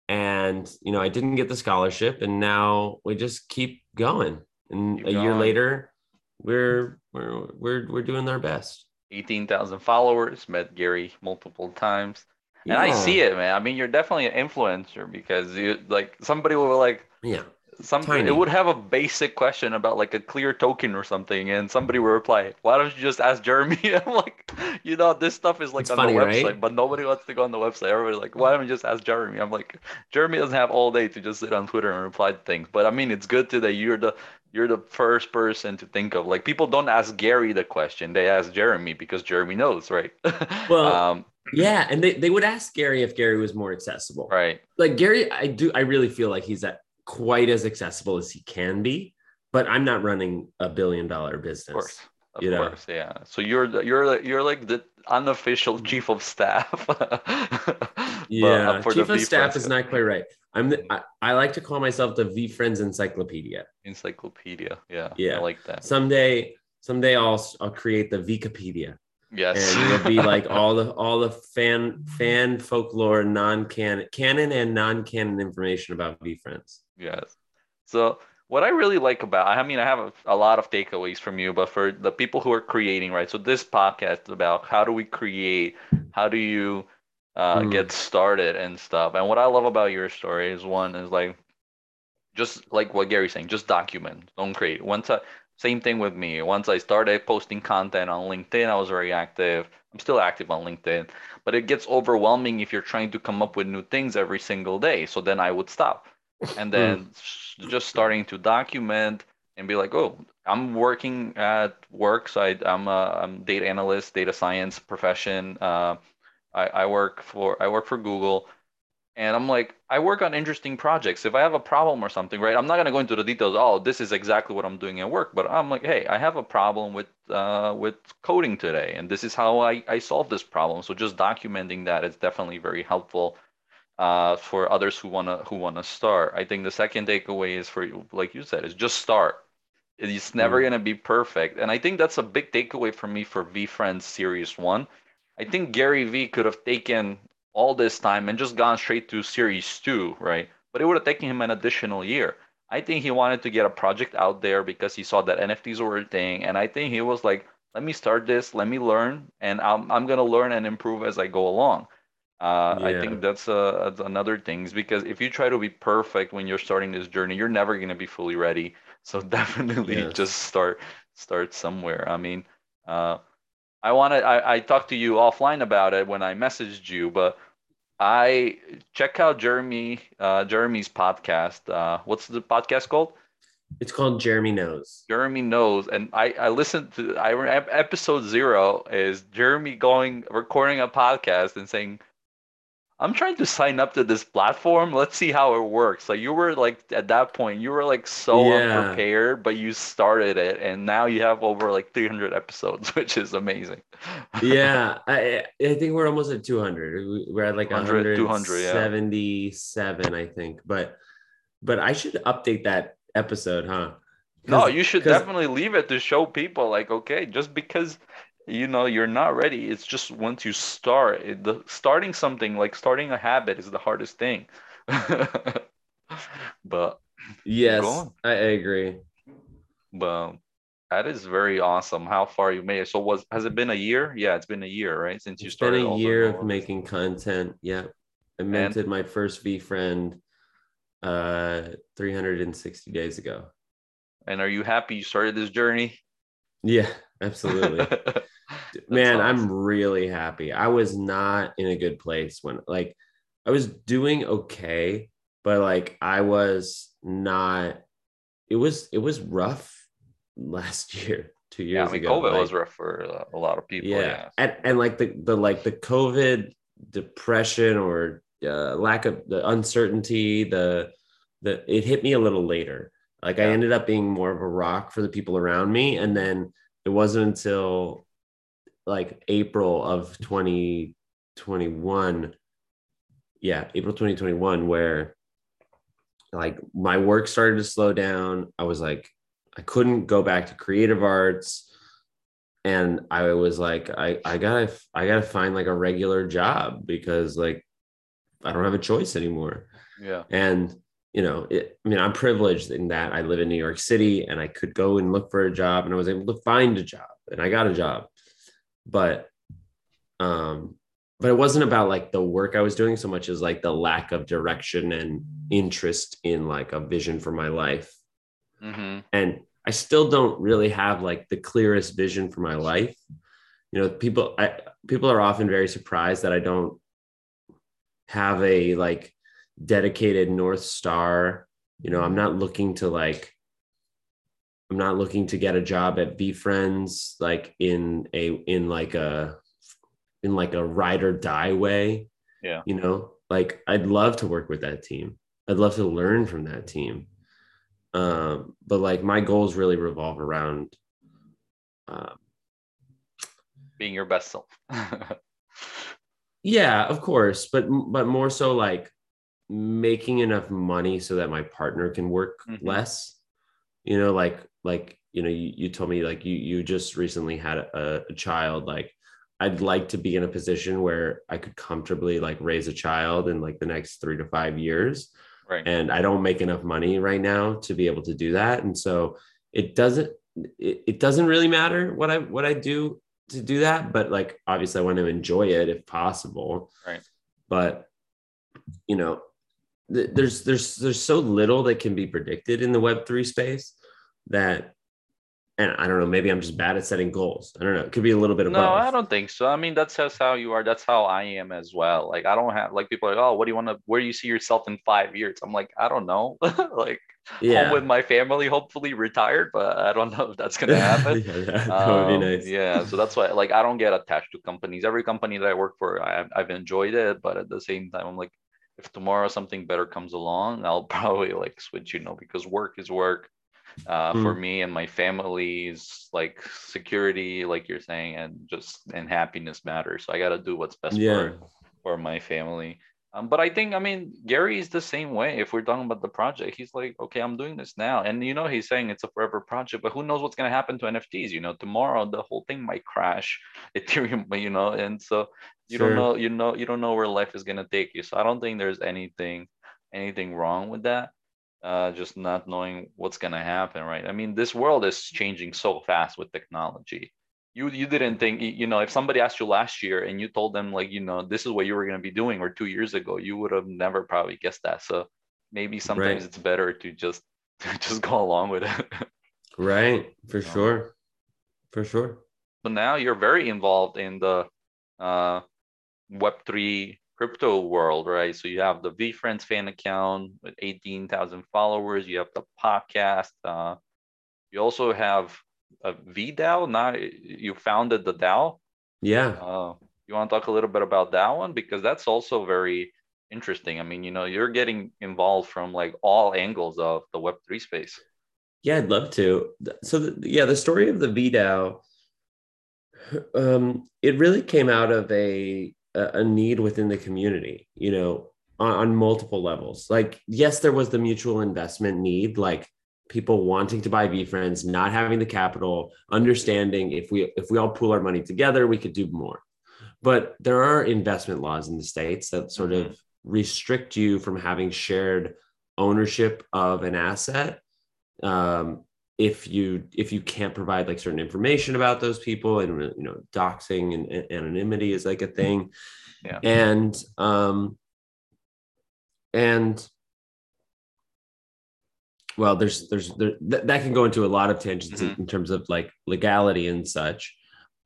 Speaker 2: And, you know, I didn't get the scholarship and now we just keep going. And keep a going. year later, we're, we're, we're, we're doing our best.
Speaker 1: 18,000 followers, met Gary multiple times. And yeah. I see it, man. I mean, you're definitely an influencer because you like somebody will like
Speaker 2: yeah
Speaker 1: something it would have a basic question about like a clear token or something and somebody would reply why don't you just ask jeremy? I'm like you know this stuff is like it's on funny, the website right? but nobody wants to go on the website. Everybody's like why don't you just ask jeremy? I'm like jeremy doesn't have all day to just sit on twitter and reply to things but i mean it's good to that you're the you're the first person to think of. Like people don't ask gary the question they ask jeremy because jeremy knows right?
Speaker 2: Well um, yeah and they, they would ask gary if gary was more accessible.
Speaker 1: Right.
Speaker 2: Like gary i do i really feel like he's at quite as accessible as he can be, but I'm not running a billion dollar business. Of
Speaker 1: course. Of you course, know? yeah. So you're the, you're you're like the unofficial mm-hmm. chief of staff.
Speaker 2: yeah, uh, chief of staff is not quite right. I'm the, mm-hmm. I, I, like to call myself the VeeFriends Encyclopedia.
Speaker 1: Encyclopedia, yeah,
Speaker 2: yeah,
Speaker 1: I like that.
Speaker 2: Someday, someday I'll I'll create the Wikipedia.
Speaker 1: Yes,
Speaker 2: and it'll be like all the all the fan fan folklore, non canon, canon and non canon information about VeeFriends.
Speaker 1: Yes. So what I really like about, I mean, I have a, a, lot of takeaways from you, but for the people who are creating, right? So this podcast is about how do we create? How do you uh,
Speaker 2: Mm.
Speaker 1: get started and stuff. And what I love about your story is one is like just like what Gary's saying, just document, don't create. Once I same thing with me. Once I started posting content on LinkedIn, I was very active. I'm still active on LinkedIn, but it gets overwhelming if you're trying to come up with new things every single day. So then I would stop. And then s- just starting to document and be like, oh, I'm working at work. So I, I'm a I'm data analyst, data science profession. Uh, I, I work for I work for Google. And I'm like, I work on interesting projects. If I have a problem or something, right? I'm not gonna go into the details. Oh, this is exactly what I'm doing at work. But I'm like, hey, I have a problem with uh, with coding today, and this is how I I solve this problem. So just documenting that is definitely very helpful uh, for others who wanna who wanna start. I think the second takeaway is for you, like you said, is just start. It's never
Speaker 2: Mm.
Speaker 1: gonna be perfect, and I think that's a big takeaway for me for VeeFriends Series One. I think Gary Vee could have taken all this time and just gone straight to Series 2, right? But it would have taken him an additional year. I think he wanted to get a project out there because he saw that NFTs were a thing. And I think he was like, let me start this, let me learn, and I'm, I'm going to learn and improve as I go along. Uh, I think that's, uh, that's another thing is because if you try to be perfect when you're starting this journey, you're never going to be fully ready. So definitely
Speaker 2: Yes.
Speaker 1: just start start somewhere. I mean, uh, I wanted I, I talked to you offline about it when I messaged you, but I check out Jeremy uh, Jeremy's podcast. Uh, what's the podcast called?
Speaker 2: It's called Jeremy Knows.
Speaker 1: Jeremy knows, and I I listened to I episode zero is Jeremy going recording a podcast and saying, "I'm trying to sign up to this platform. Let's see how it works." Like you were like at that point, you were like so
Speaker 2: Yeah.
Speaker 1: unprepared, but you started it, and now you have over like 300 episodes, which is amazing.
Speaker 2: Yeah, I I think we're almost at 200. We- We're at like
Speaker 1: 100, 200, yeah.
Speaker 2: I think. But but I should update that episode, huh?
Speaker 1: No, you should definitely leave it to show people like, okay, just because you know you're not ready, it's just once you start, it, the starting something like starting a habit is the hardest thing. But
Speaker 2: Yes. I, agree.
Speaker 1: but that is very awesome. How far you made it. So was has it been a year? Yeah, it's been a year, right? Since you
Speaker 2: It's been
Speaker 1: started
Speaker 2: a year of making content. Yeah. I minted my first VeeFriend uh 360 days ago.
Speaker 1: And are you happy you started this journey?
Speaker 2: Yeah, absolutely. Man,
Speaker 1: awesome.
Speaker 2: I'm really happy. I was not in a good place when like I was doing okay, but like I was not it was it was rough last year, two
Speaker 1: yeah,
Speaker 2: years
Speaker 1: I mean,
Speaker 2: ago.
Speaker 1: COVID
Speaker 2: like-
Speaker 1: was rough for a lot of people.
Speaker 2: yeah.
Speaker 1: Yeah.
Speaker 2: And and like the the like the COVID depression or uh, lack of the uncertainty, the the it hit me a little later. Like I ended up being more of a rock for the people around me, and then it wasn't until like April of 2021, yeah, April 2021, where like my work started to slow down. I was like, I couldn't go back to creative arts and I was like, I, I gotta, I gotta find like a regular job because like I don't have a choice anymore.
Speaker 1: Yeah.
Speaker 2: And you know, it, I mean, I'm privileged in that I live in New York City and I could go and look for a job, and I was able to find a job, and I got a job. But, um, but it wasn't about like the work I was doing so much as like the lack of direction and interest in like a vision for my life.
Speaker 1: Hmm
Speaker 2: and i still don't really have like the clearest vision for my life. You know people i people are often very surprised that i don't have a like dedicated north star. You know i'm not looking to like i'm not looking to get a job at v friends like in a in like a in like a ride or die way
Speaker 1: Yeah.
Speaker 2: you know like i'd love to work with that team i'd love to learn from that team um but like my goals really revolve around uh,
Speaker 1: Being your best self.
Speaker 2: yeah of course but but more so like making enough money so that my partner can work
Speaker 1: Mhm.
Speaker 2: less you know like like you know you, you told me like you you just recently had a, a child like i'd like to be in a position where i could comfortably like raise a child in like the next three to five years
Speaker 1: right.
Speaker 2: and I don't make enough money right now to be able to do that. And so it doesn't it, it doesn't really matter what I what I do to do that, but like obviously I want to enjoy it if possible.
Speaker 1: Right.
Speaker 2: but you know, th- there's there's there's so little that can be predicted in the Web three space that and I don't know, maybe I'm just bad at setting goals. I don't know. It could be a little bit of
Speaker 1: No,
Speaker 2: both.
Speaker 1: I don't think so. I mean, that's just how you are. That's how I am as well. Like, I don't have like people are like, oh, what do you want to? Where do you see yourself in five years? I'm like, I don't know. like,
Speaker 2: yeah.
Speaker 1: home with my family, hopefully retired, but I don't know if that's gonna happen.
Speaker 2: yeah, that, that would be
Speaker 1: Um,
Speaker 2: nice.
Speaker 1: Yeah, so that's why like I don't get attached to companies. Every company that I work for, I, I've enjoyed it, but at the same time, I'm like, if tomorrow something better comes along, I'll probably like switch, you know, because work is work. Uh,
Speaker 2: Hmm.
Speaker 1: for me and my family's like security, like you're saying, and just and happiness matters. So I gotta do what's best
Speaker 2: Yeah.
Speaker 1: for for my family. Um, but I think, I mean, Gary is the same way. If we're talking about the project, he's like, okay, I'm doing this now. And, you know, he's saying it's a forever project, but who knows what's going to happen to NFTs? You know, tomorrow the whole thing might crash, Ethereum, you know, and so you
Speaker 2: Sure.
Speaker 1: don't know, you know, you don't know where life is going to take you. So I don't think there's anything, anything wrong with that. Uh, just not knowing what's going to happen, right? I mean, this world is changing so fast with technology you you didn't think you know if somebody asked you last year and you told them like you know this is what you were going to be doing or two years ago you would have never probably guessed that so maybe sometimes
Speaker 2: Right.
Speaker 1: it's better to just to just go along with it
Speaker 2: Right. For
Speaker 1: No.
Speaker 2: sure. For sure.
Speaker 1: but now you're very involved in the uh web3 crypto world right so you have the VeeFriends fan account with 18000 followers you have the podcast uh you also have a vdao now you founded the dao
Speaker 2: Yeah.
Speaker 1: Uh, you want to talk a little bit about that one because that's also very interesting. I mean, you know, you're getting involved from like all angles of the Web three space.
Speaker 2: Yeah, I'd love to. So, the, yeah, the story of the VDAO, um, it really came out of a a a need within the community. You know, on, on multiple levels. Like, yes, there was the mutual investment need, like people wanting to buy VeeFriends, not having the capital, understanding if we if we all pool our money together, we could do more. But there are investment laws in the states that sort of restrict you from having shared ownership of an asset um, if you if you can't provide like certain information about those people and you know doxing and, and anonymity is like a thing
Speaker 1: Yeah.
Speaker 2: and um and well there's there's there, that, that can go into a lot of tangents in, in terms of like legality and such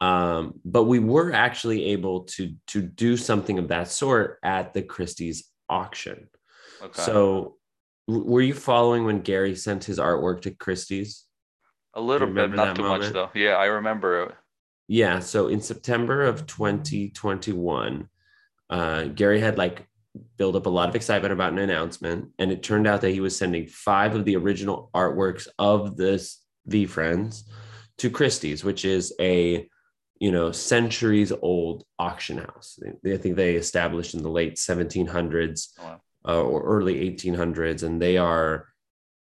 Speaker 2: um but we were actually able to to do something of that sort at the christie's auction
Speaker 1: Okay.
Speaker 2: so were you following when Gary sent his artwork to Christie's?
Speaker 1: a little bit, not too much though. Yeah, I remember. It.
Speaker 2: Yeah. So in September of 2021, uh, Gary had like built up a lot of excitement about an announcement. And it turned out that he was sending five of the original artworks of this VeeFriends to Christie's, which is a you know centuries old auction house. I think they established in the late 1700s
Speaker 1: Oh, wow.
Speaker 2: Uh, or early 1800s, and they are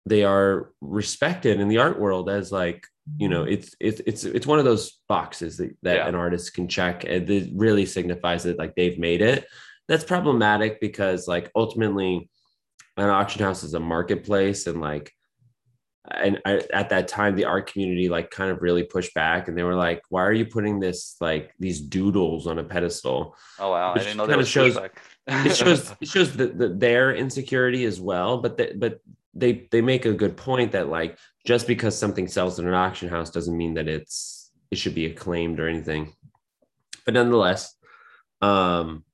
Speaker 2: they are respected in the art world as like you know it's it's it's it's one of those boxes that, that
Speaker 1: Yeah.
Speaker 2: an artist can check and it really signifies that like they've made it that's problematic because like ultimately an auction house is a marketplace and like and I, at that time the art community like kind of really pushed back and they were like why are you putting this like these doodles on a pedestal
Speaker 1: Oh wow, I didn't know was
Speaker 2: shows-
Speaker 1: pushback.
Speaker 2: It shows it shows the, the, their insecurity as well but they, but they they make a good point that like just because something sells in an auction house doesn't mean that it's it should be acclaimed or anything. But nonetheless um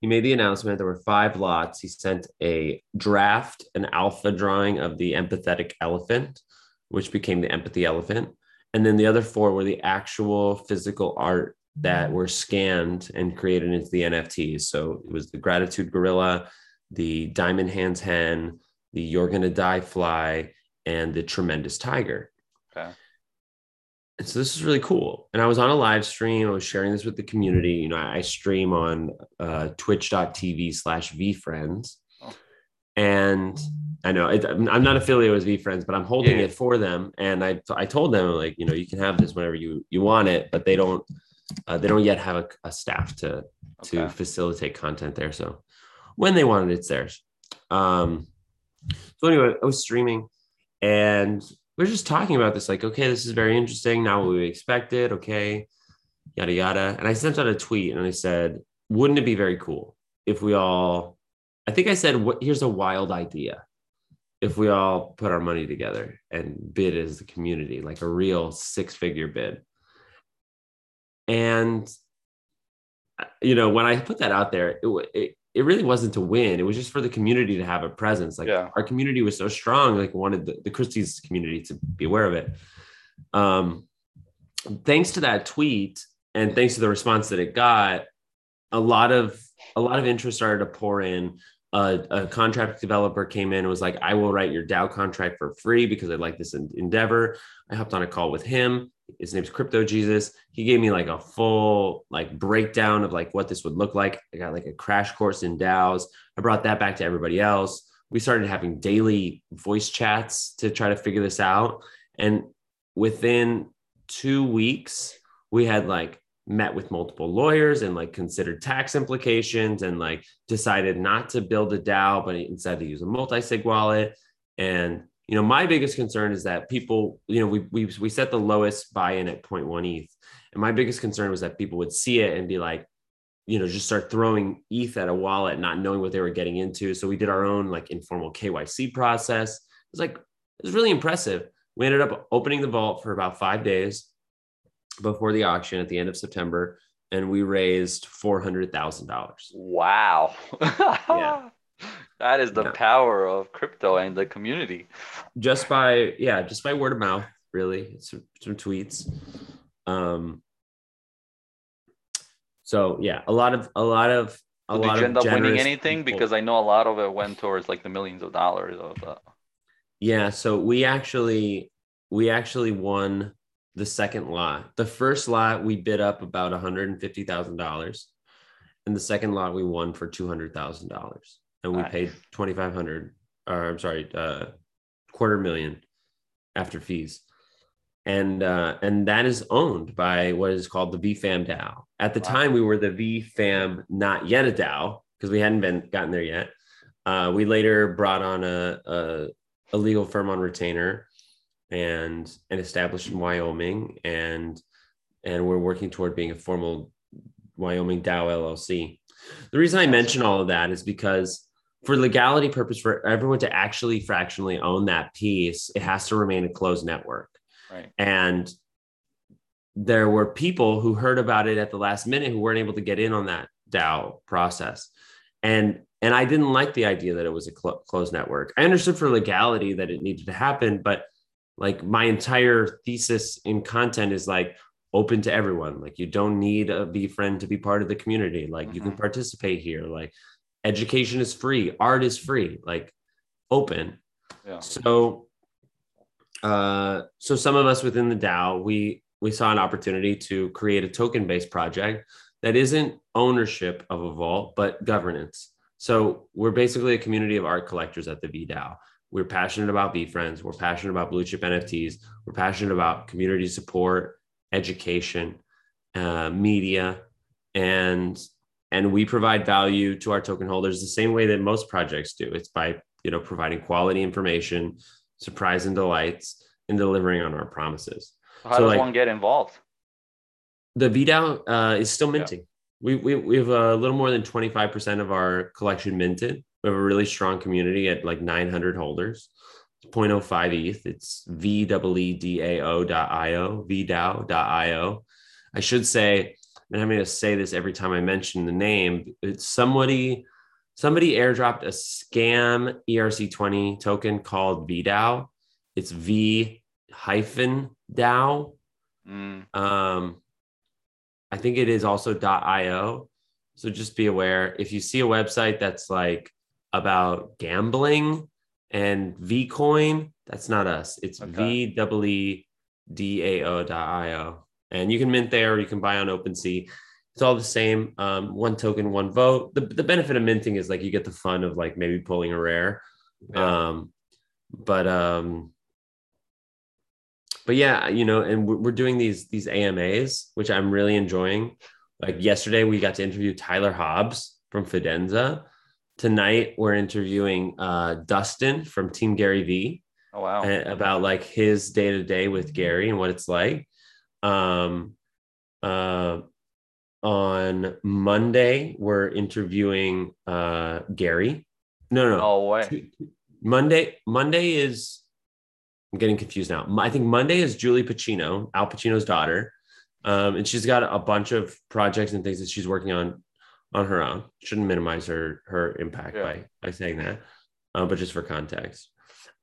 Speaker 2: he made the announcement. There were five lots. He sent a draft an alpha drawing of the empathetic elephant which became the empathy elephant. And then the other four were the actual physical art that were scanned and created into the NFTs. So it was the gratitude gorilla, the diamond hands hen, the you're gonna die fly, and the tremendous tiger.
Speaker 1: Okay.
Speaker 2: And so this is really cool. And I was on a live stream. I was sharing this with the community. You know, I stream on uh, twitch.tv slash veefriends.
Speaker 1: Oh.
Speaker 2: And I know it, I'm I'm not affiliated with VeeFriends, but I'm holding
Speaker 1: Yeah.
Speaker 2: it for them. And I, I told them like, you know, you can have this whenever you, you want it, but they don't, uh, they don't yet have a, a staff to, to
Speaker 1: Okay.
Speaker 2: facilitate content there. So when they want it, it's theirs. Um, so anyway, I was streaming and we are just talking about this, like, okay, this is very interesting. Not what we expected. Okay, yada yada. And I sent out a tweet and I said, wouldn't it be very cool if we all, I think I said, what, here's a wild idea. If we all put our money together and bid as the community, like a real six figure bid. And, you know, when I put that out there, it, it, it really wasn't to win. It was just for the community to have a presence. Like
Speaker 1: Yeah.
Speaker 2: our community was so strong, like wanted the, the Christie's community to be aware of it. Um, thanks to that tweet and thanks to the response that it got, a lot of a lot of interest started to pour in. Uh, a contract developer came in and was like, "I will write your DAO contract for free because I like this en- endeavor." I hopped on a call with him. His name's Crypto Jesus. He gave me like a full like breakdown of like what this would look like. I got like a crash course in DAOs. I brought that back to everybody else. We started having daily voice chats to try to figure this out. And within two weeks, we had like met with multiple lawyers and like considered tax implications and like decided not to build a DAO, but instead to use a multi-sig wallet. And you know, my biggest concern is that people, you know, we we we set the lowest buy-in at 0.1 ETH. And my biggest concern was that people would see it and be like, you know, just start throwing ETH at a wallet, not knowing what they were getting into. So we did our own like informal KYC process. It was like, it was really impressive. We ended up opening the vault for about five days before the auction at the end of September, and we raised four hundred thousand dollars.
Speaker 1: Wow.
Speaker 2: Yeah.
Speaker 1: That is the
Speaker 2: Yeah.
Speaker 1: power of crypto and the community.
Speaker 2: Just by yeah, just by word of mouth, really, some, some tweets. Um. So yeah, a lot of a lot of a
Speaker 1: So
Speaker 2: lot
Speaker 1: did you
Speaker 2: of
Speaker 1: end up winning anything?
Speaker 2: people.
Speaker 1: Because I know a lot of it went towards like the millions of dollars of the
Speaker 2: Yeah, so we actually we actually won the second lot. The first lot we bid up about one hundred and fifty thousand dollars, and the second lot we won for two hundred thousand dollars, and we paid twenty five hundred. Or I'm sorry, uh, quarter million after fees, and uh, and that is owned by what is called the VFAM DAO. At the
Speaker 1: Wow.
Speaker 2: time, we were the VFAM, not yet a DAO, because we hadn't been gotten there yet. Uh, we later brought on a, a a legal firm on retainer and and established in Wyoming and and we're working toward being a formal Wyoming DAO LLC. The reason I mention all of that is because for legality purpose for everyone to actually fractionally own that piece, it has to remain a closed network.
Speaker 1: right.
Speaker 2: And there were people who heard about it at the last minute who weren't able to get in on that DAO process. And and I didn't like the idea that it was a clo- closed network. I understood for legality that it needed to happen, but like my entire thesis in content is like open to everyone. Like you don't need a VeeFriend to be part of the community. Like you can
Speaker 1: Mhm.
Speaker 2: participate here. Like education is free, art is free. Like open.
Speaker 1: Yeah.
Speaker 2: So, uh, so some of us within the DAO, we we saw an opportunity to create a token based project that isn't ownership of a vault, but governance. So we're basically a community of art collectors at the VDAO. We're passionate about VeeFriends. We're passionate about blue chip NFTs. We're passionate about community support, education, uh, media, and and we provide value to our token holders the same way that most projects do. It's by you know providing quality information, surprise and delights, and delivering on our promises.
Speaker 1: So how
Speaker 2: So,
Speaker 1: does
Speaker 2: like-
Speaker 1: one get involved?
Speaker 2: The VDAO uh, is still minting. We, we, we have a little more than 25% of our collection minted. We have a really strong community at like 900 holders. It's 0.05 ETH. It's VEEDAO.io, VDAO.io. I should say, and I'm going to say this every time I mention the name, it's somebody, somebody airdropped a scam ERC20 token called VDAO. It's V hyphen DAO.
Speaker 1: Mm,
Speaker 2: Um, I think it is also .io. So just be aware if you see a website that's like about gambling and Vcoin, that's not us. It's
Speaker 1: Okay.
Speaker 2: V W E D A O dot io, and you can mint there. Or you can buy on OpenSea. It's all the same. Um, one token, one vote. The the benefit of minting is like you get the fun of like maybe pulling a rare.
Speaker 1: yeah.
Speaker 2: Um, but um, but yeah, you know, and we're, we're doing these these AMAs, which I'm really enjoying. Like yesterday, we got to interview Tyler Hobbs from Fidenza. Tonight, we're interviewing uh, Dustin from Team Gary Vee
Speaker 1: oh wow.
Speaker 2: about like his day to day with Gary and what it's like. Um, uh, on Monday, we're interviewing uh, Gary. No, no,
Speaker 1: No way.
Speaker 2: Monday. Monday is. I'm getting confused now. I think Monday is Julie Pacino, Al Pacino's daughter, um, and she's got a bunch of projects and things that she's working on on her own. Shouldn't minimize her her impact
Speaker 1: Yeah.
Speaker 2: by by saying that, uh, but just for context.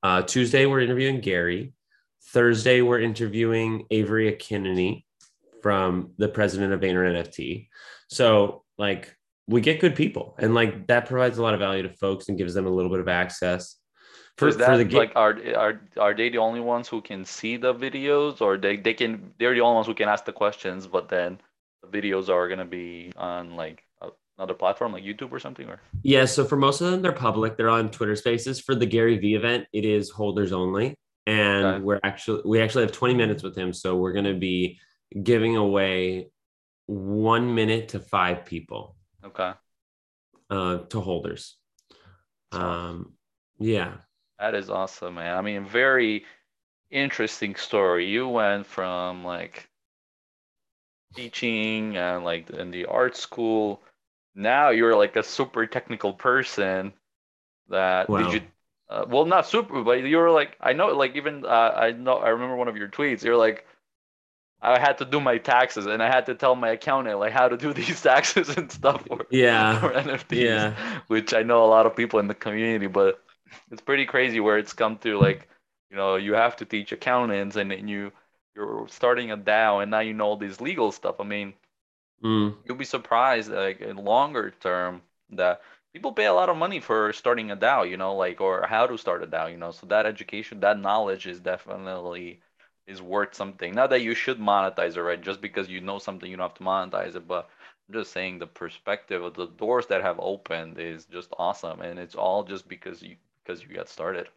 Speaker 2: Uh, Tuesday we're interviewing Gary. Thursday we're interviewing Avery Akkineni from the president of Vayner NFT. So like we get good people, and like that provides a lot of value to folks and gives them a little bit of access.
Speaker 1: Is that
Speaker 2: for the ga-
Speaker 1: like are are are they the only ones who can see the videos, or they they can they're the only ones who can ask the questions, but then the videos are gonna be on like another platform like YouTube or something, or
Speaker 2: Yeah, so for most of them, they're public. They're on Twitter Spaces. For the Gary Vee event, it is holders only, and
Speaker 1: Okay.
Speaker 2: we're actually we actually have 20 minutes with him. So we're going to be giving away one minute to five people
Speaker 1: okay,
Speaker 2: uh, to holders. Um, yeah,
Speaker 1: that is awesome, man. I mean, very interesting story. You went from like teaching and like in the art school. Now you're like a super technical person. That
Speaker 2: Wow.
Speaker 1: did you? Uh, well, not super, but you were like I know, like even uh, I know I remember one of your tweets. You're like, I had to do my taxes and I had to tell my accountant like how to do these taxes and stuff for
Speaker 2: yeah,
Speaker 1: for NFTs,
Speaker 2: yeah.
Speaker 1: which I know a lot of people in the community, but it's pretty crazy where it's come to like, you know, you have to teach accountants and then you you're starting a DAO and now you know all these legal stuff. I mean,
Speaker 2: Mm,
Speaker 1: you'll be surprised like in longer term that people pay a lot of money for starting a DAO, you know, like or how to start a DAO, you know. So that education, that knowledge is definitely is worth something. Not that you should monetize it, right? Just because you know something, you don't have to monetize it, but I'm just saying the perspective of the doors that have opened is just awesome, and it's all just because you because you got started.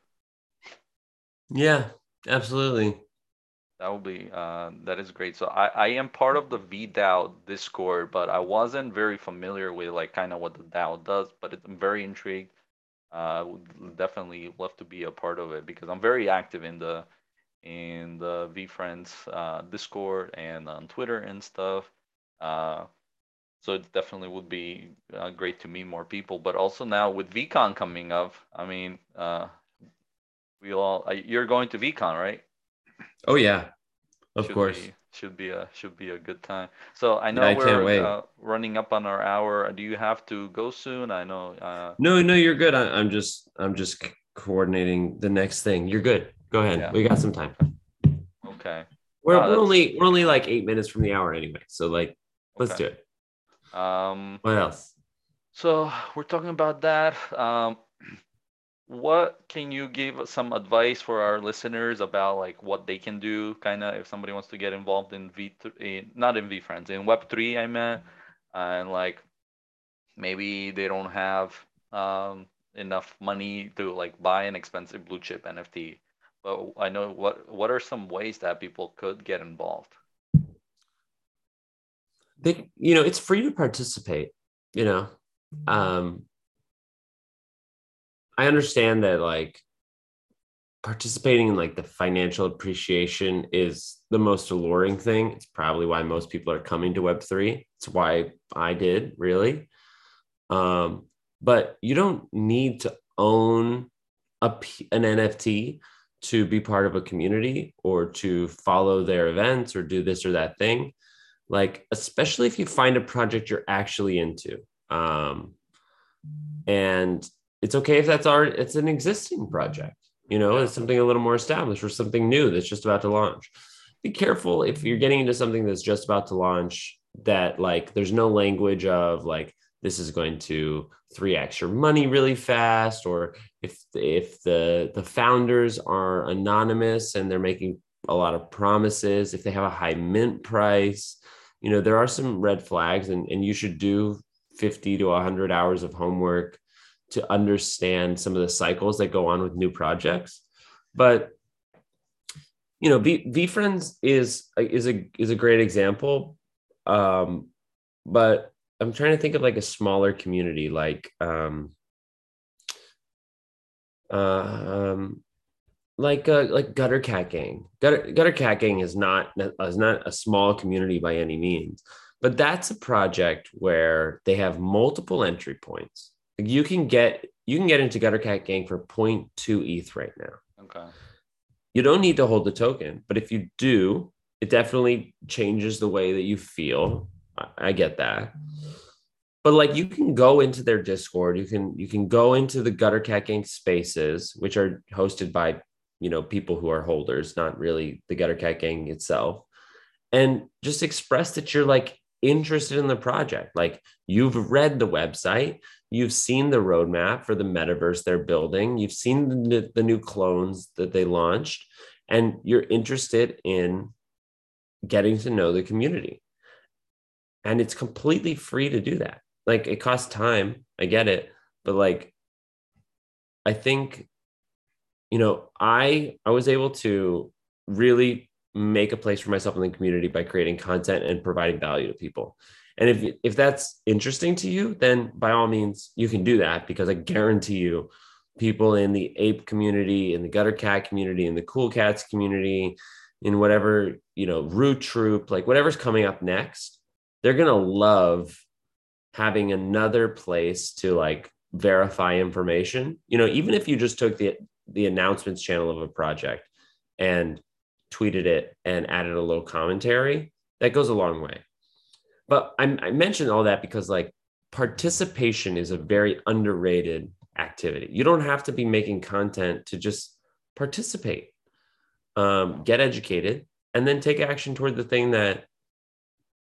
Speaker 2: yeah, absolutely.
Speaker 1: That will be uh, that is great. So I, I am part of the VDAO Discord, but I wasn't very familiar with like kind of what the DAO does. But it, I'm very intrigued. Uh, would definitely love to be a part of it because I'm very active in the in the VeeFriends uh, Discord and on Twitter and stuff. Uh, so it definitely would be uh, great to meet more people. But also now with VeeCon coming up, I mean, uh, we all uh, you're going to VeeCon, right?
Speaker 2: Oh yeah, of
Speaker 1: should
Speaker 2: course.
Speaker 1: be, should be a should be a good time. So I know
Speaker 2: I
Speaker 1: we're uh, running up on our hour. Do you have to go soon? I know. Uh,
Speaker 2: No, no, you're good. I, I'm just, I'm just coordinating the next thing. You're good. Go ahead.
Speaker 1: Yeah.
Speaker 2: We got some time.
Speaker 1: okay.
Speaker 2: We're,
Speaker 1: Oh,
Speaker 2: we're only, we're only like eight minutes from the hour anyway. So like, let's
Speaker 1: Okay.
Speaker 2: do it.
Speaker 1: Um.
Speaker 2: What else?
Speaker 1: So we're talking about that. Um, what can you give some advice for our listeners about like what they can do, kind of if somebody wants to get involved in V, in, not in VeeFriends, in Web three, I meant, and like maybe they don't have um enough money to like buy an expensive blue chip NFT. But I know what what are some ways that people could get involved.
Speaker 2: They, you know, it's free to participate, you know. Um, I understand that like participating in like the financial appreciation is the most alluring thing. It's probably why most people are coming to Web3. It's why I did really. Um, but you don't need to own a, an NFT to be part of a community or to follow their events or do this or that thing. Like, especially if you find a project you're actually into. Um, and it's okay if that's our it's an existing project you know it's something a little more established or something new that's just about to launch. Be careful if you're getting into something that's just about to launch that like there's no language of like this is going to 3x your money really fast or if if the the founders are anonymous and they're making a lot of promises if they have a high mint price you know there are some red flags and, and you should do 50 to 100 hours of homework to understand some of the cycles that go on with new projects. But you know v, friends is is a is a great example. Um but i'm trying to think of like a smaller community like um um like uh, like gutter cat gang. Gutter gutter cat gang is not is not a small community by any means. But that's a project where they have multiple entry points. You can get you can get into Gutter Cat Gang for 0.2 ETH right now.
Speaker 1: Okay.
Speaker 2: You don't need to hold the token, but if you do, it definitely changes the way that you feel. I, I get that. But like you can go into their Discord, you can you can go into the Gutter Cat Gang spaces, which are hosted by you know people who are holders, not really the Gutter Cat Gang itself, and just express that you're like interested in the project. Like you've read the website, you've seen the roadmap for the metaverse they're building, you've seen the, the new clones that they launched, and you're interested in getting to know the community. And it's completely free to do that. Like it costs time, I get it, but like I think you know, I I was able to really make a place for myself in the community by creating content and providing value to people. And if if that's interesting to you, then by all means you can do that because I guarantee you people in the ape community, in the gutter cat community, in the cool cats community, in whatever, you know, root troop, like whatever's coming up next, they're going to love having another place to like verify information. You know, even if you just took the the announcements channel of a project and tweeted it and added a little commentary, that goes a long way. But I, I mentioned all that because like participation is a very underrated activity. You don't have to be making content to just participate, um, get educated, and then take action toward the thing that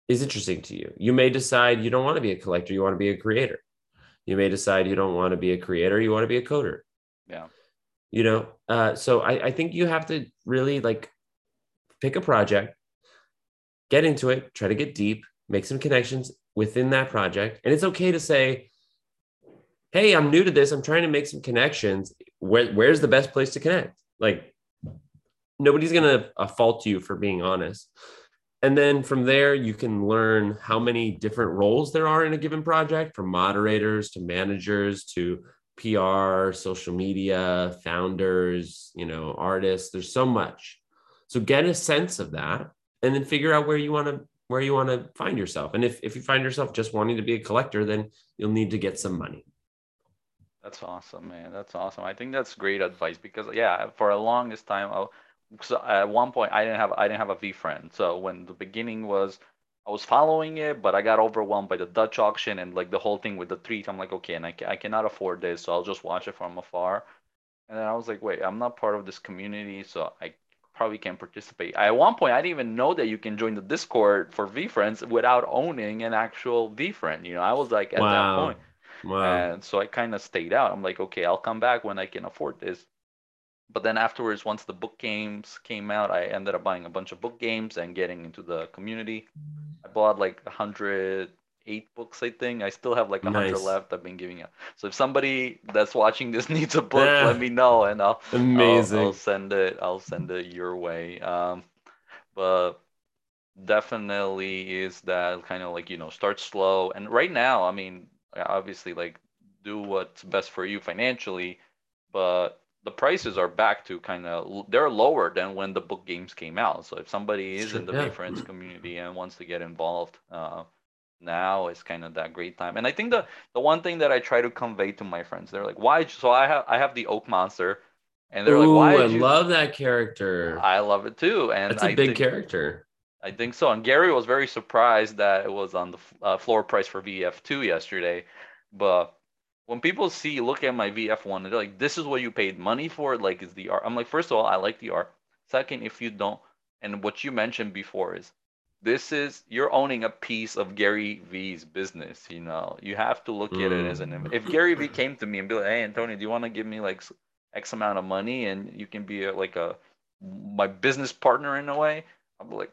Speaker 2: is interesting to you. You may decide you don't want to be a collector, you want to be a creator. You may decide you don't want to be a creator, you want to be a coder.
Speaker 1: Yeah.
Speaker 2: You know, uh, so I, I think you have to really like pick a project, get into it, try to get deep, make some connections within that project. And it's okay to say, hey, I'm new to this. I'm trying to make some connections. Where, where's the best place to connect? Like, nobody's going to uh, fault you for being honest. And then from there, you can learn how many different roles there are in a given project from moderators to managers to PR, social media, founders, you know, artists. There's so much. So get a sense of that and then figure out where you want to where you want to find yourself. And if if you find yourself just wanting to be a collector, then you'll need to get some money.
Speaker 1: That's awesome, man. That's awesome. I think that's great advice because yeah, for a longest time, I, so at one point I didn't have I didn't have a VeeFriend. So when the beginning was I was following it, but I got overwhelmed by the Dutch auction and like the whole thing with the tweet. I'm like, okay, and I, I cannot afford this, so I'll just watch it from afar. And then I was like, wait, I'm not part of this community, so I probably can't participate. At one point, I didn't even know that you can join the Discord for VeeFriends without owning an actual VeeFriend. You know, I was like at wow. that point. Wow. And so I kind of stayed out. I'm like, okay, I'll come back when I can afford this. But then afterwards, once the book games came out, I ended up buying a bunch of book games and getting into the community. I bought like a hundred eight books, I think. I still have like a hundred nice. left. I've been giving out. So if somebody that's watching this needs a book, yeah. let me know, and I'll amazing. I'll, I'll, send it. I'll send it your way. Um, but definitely is that kind of like you know start slow. And right now, I mean, obviously, like do what's best for you financially, but the prices are back to kind of they're lower than when the book games came out. So if somebody is in the yeah. friends community and wants to get involved, uh, now is kind of that great time. And I think the the one thing that I try to convey to my friends, they're like, why? So I have I have the oak monster, and they're Ooh, like, why?
Speaker 2: I you... love that character.
Speaker 1: I love it too, and
Speaker 2: it's a
Speaker 1: I
Speaker 2: big think, character.
Speaker 1: I think so. And Gary was very surprised that it was on the uh, floor price for VF2 yesterday, but when people see look at my VF1, they're like, this is what you paid money for. Like, is the art? I'm like, first of all, I like the art. Second, if you don't, and what you mentioned before is this is you're owning a piece of Gary Vee's business. You know, you have to look mm. at it as an mm. if Gary Vee came to me and be like, "Hey, Antonio, do you want to give me like X amount of money and you can be a, like a my business partner in a way?" I'm like,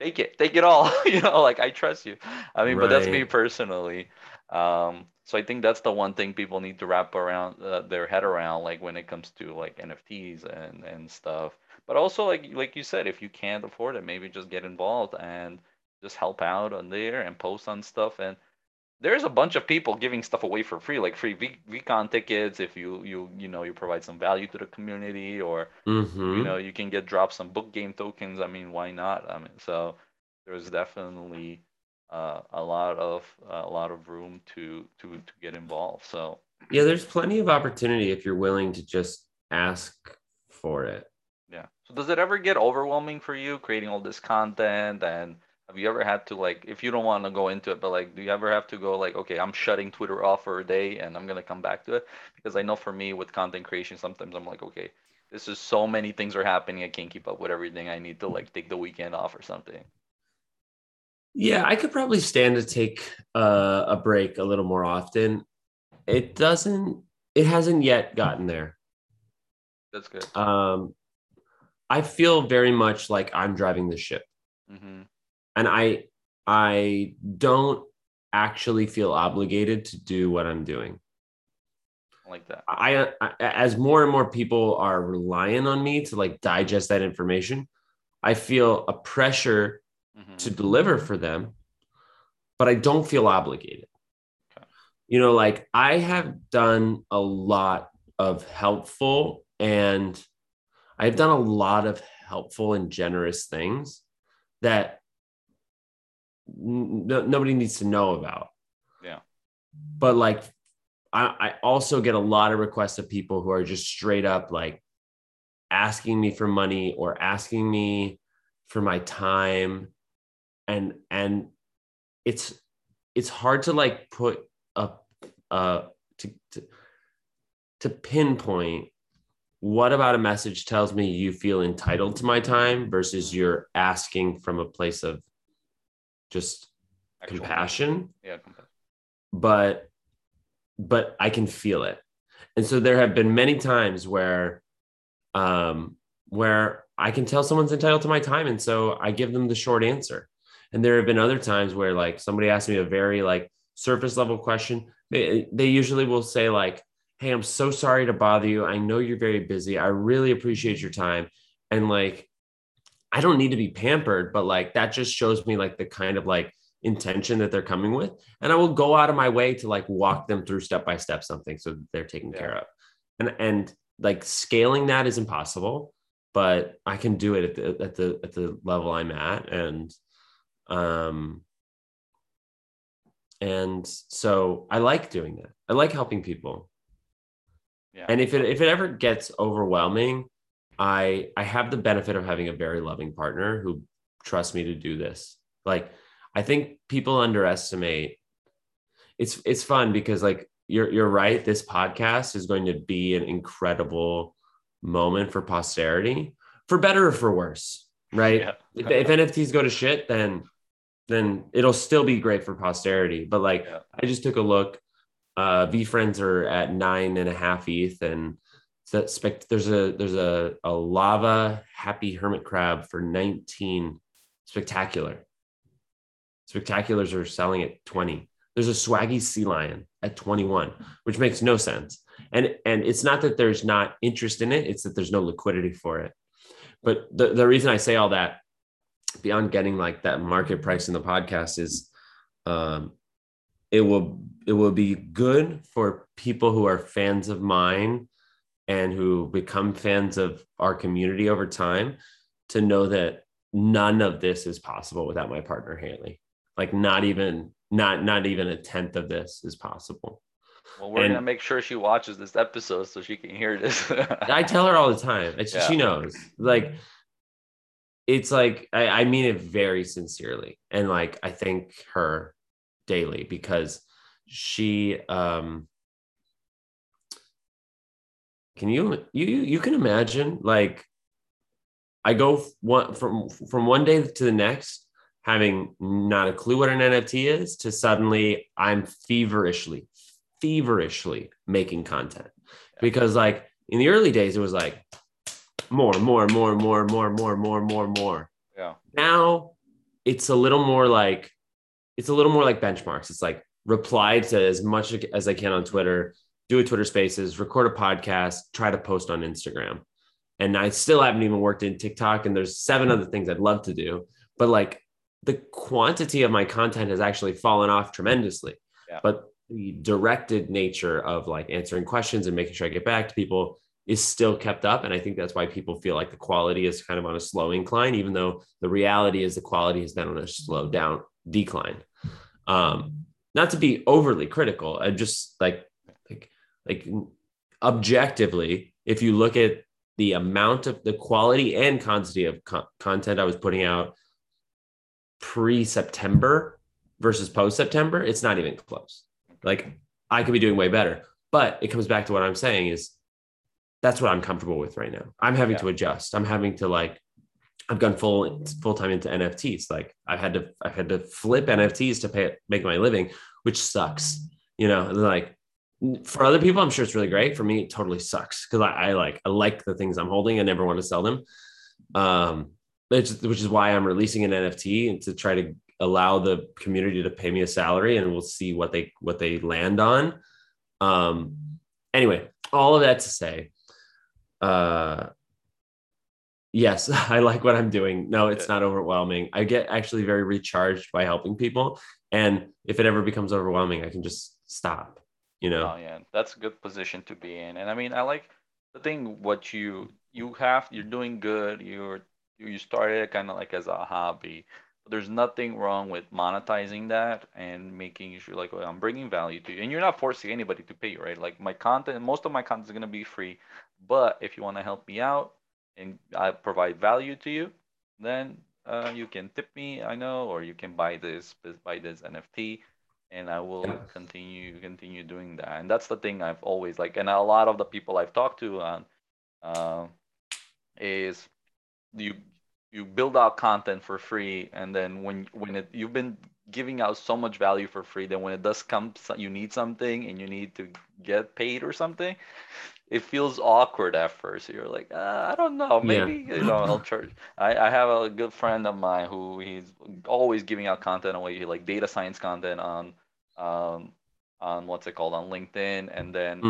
Speaker 1: "Take it, take it all." you know, like I trust you. I mean, right. but that's me personally. Um, so I think that's the one thing people need to wrap around uh, their head around, like when it comes to like NFTs and and stuff but also like like you said if you can't afford it maybe just get involved and just help out on there and post on stuff and there's a bunch of people giving stuff away for free like free v- VeeCon tickets if you you you know you provide some value to the community or mm-hmm. you know you can get drop some book game tokens i mean why not i mean so there's definitely uh, a lot of uh, a lot of room to to to get involved. So
Speaker 2: yeah, there's plenty of opportunity if you're willing to just ask for it.
Speaker 1: Yeah. So does it ever get overwhelming for you creating all this content? And have you ever had to like if you don't want to go into it but like do you ever have to go like okay i'm shutting twitter off for a day and i'm going to come back to it? Because i know for me with content creation sometimes i'm like okay this is so many things are happening i can't keep up with everything. I need to like take the weekend off or something.
Speaker 2: Yeah i could probably stand to take uh, a break a little more often. It doesn't it hasn't yet gotten there.
Speaker 1: That's good.
Speaker 2: Um i feel very much like i'm driving the ship mm-hmm and I I don't actually feel obligated to do what I'm doing.
Speaker 1: like that.
Speaker 2: I, I as more and more people are relying on me to like digest that information, I feel a pressure mm-hmm. to deliver for them, but I don't feel obligated. Okay. You know, like I have done a lot of helpful and I've done a lot of helpful and generous things that no, nobody needs to know about.
Speaker 1: Yeah.
Speaker 2: But like, I, I also get a lot of requests of people who are just straight up like asking me for money or asking me for my time. And, and it's, it's hard to like put a, uh, to, to, to pinpoint what about a message tells me you feel entitled to my time versus you're asking from a place of just Actual compassion.
Speaker 1: Yeah, compassion.
Speaker 2: But but I can feel it. And so there have been many times where um where I can tell someone's entitled to my time and so I give them the short answer. And there have been other times where like somebody asked me a very like surface level question. They, they usually will say like, "Hey, I'm so sorry to bother you. I know you're very busy. I really appreciate your time." And like I don't need to be pampered, but like that just shows me like the kind of like intention that they're coming with. And I will go out of my way to like walk them through step by step something so they're taken yeah. care of. And and like scaling that is impossible, but I can do it at the at the at the level I'm at. And um and so I like doing that. I like helping people. Yeah. And if it if it ever gets overwhelming, I I have the benefit of having a very loving partner who trusts me to do this. Like I think people underestimate it's it's fun because like you're you're right this podcast is going to be an incredible moment for posterity for better or for worse right yeah. if, if nfts go to shit then then it'll still be great for posterity but like yeah. i just took a look uh friends are at nine and a half eth and that spec- there's a there's a, a lava happy hermit crab for 19 spectacular. Spectaculars are selling at 20 there's a swaggy sea lion at 21 which makes no sense. And and it's not that there's not interest in it it's that there's no liquidity for it. But the, the reason i say all that beyond getting like that market price in the podcast is um it will it will be good for people who are fans of mine and who become fans of our community over time to know that none of this is possible without my partner Haley. Like not even not not even a tenth of this is possible.
Speaker 1: Well, we're and gonna make sure she watches this episode so she can hear this.
Speaker 2: I tell her all the time. It's, yeah. She knows. Like it's like I, I mean it very sincerely, and like I thank her daily because she um can you you you can imagine like I go one from from one day to the next having not a clue what an NFT is to suddenly I'm feverishly feverishly making content. Because like in the early days it was like more more more more more more more more more.
Speaker 1: Yeah.
Speaker 2: Now it's a little more like it's a little more like benchmarks it's like reply to as much as I can on Twitter do a Twitter Spaces, record a podcast, try to post on Instagram. And I still haven't even worked in TikTok. And there's seven other things I'd love to do. But like the quantity of my content has actually fallen off tremendously. Yeah. But the directed nature of like answering questions and making sure I get back to people is still kept up. And I think that's why people feel like the quality is kind of on a slow incline, even though the reality is the quality has been on a slow down decline. Um, not to be overly critical, I just like like like objectively, if you look at the amount of the quality and quantity of co- content I was putting out pre September versus post September, it's not even close. Like I could be doing way better, but it comes back to what I'm saying is that's what I'm comfortable with right now. I'm having yeah. to adjust. I'm having to like I've gone full full time into NFTs. Like I've had to I've had to flip NFTs to pay make my living, which sucks. You know, like for other people, I'm sure it's really great. For me, it totally sucks because I, I, like I like the things I'm holding. I never want to sell them. Um, which, which is why I'm releasing an NFT and to try to allow the community to pay me a salary, and we'll see what they what they land on. Um, anyway, all of that to say, uh, yes, I like what I'm doing. No, it's not overwhelming. I get actually very recharged by helping people, and if it ever becomes overwhelming, I can just stop you know?
Speaker 1: Oh, yeah. That's a good position to be in and i mean i like the thing what you you have you're doing good you're you started kind of like as a hobby. There's nothing wrong with monetizing that and making sure like well, i'm bringing value to you and you're not forcing anybody to pay you right? Like my content most of my content is going to be free but if you want to help me out and i provide value to you then uh, you can tip me i know or you can buy this buy this nft and I will yeah. continue continue doing that. And that's the thing I've always like, and a lot of the people I've talked to on uh, is you you build out content for free, and then when when it you've been giving out so much value for free, then when it does come, you need something and you need to get paid or something. It feels awkward at first. You're like, uh, I don't know, maybe yeah. you know, I'll charge. I, I have a good friend of mine who he's always giving out content away, like data science content on um, on what's it called on LinkedIn, and then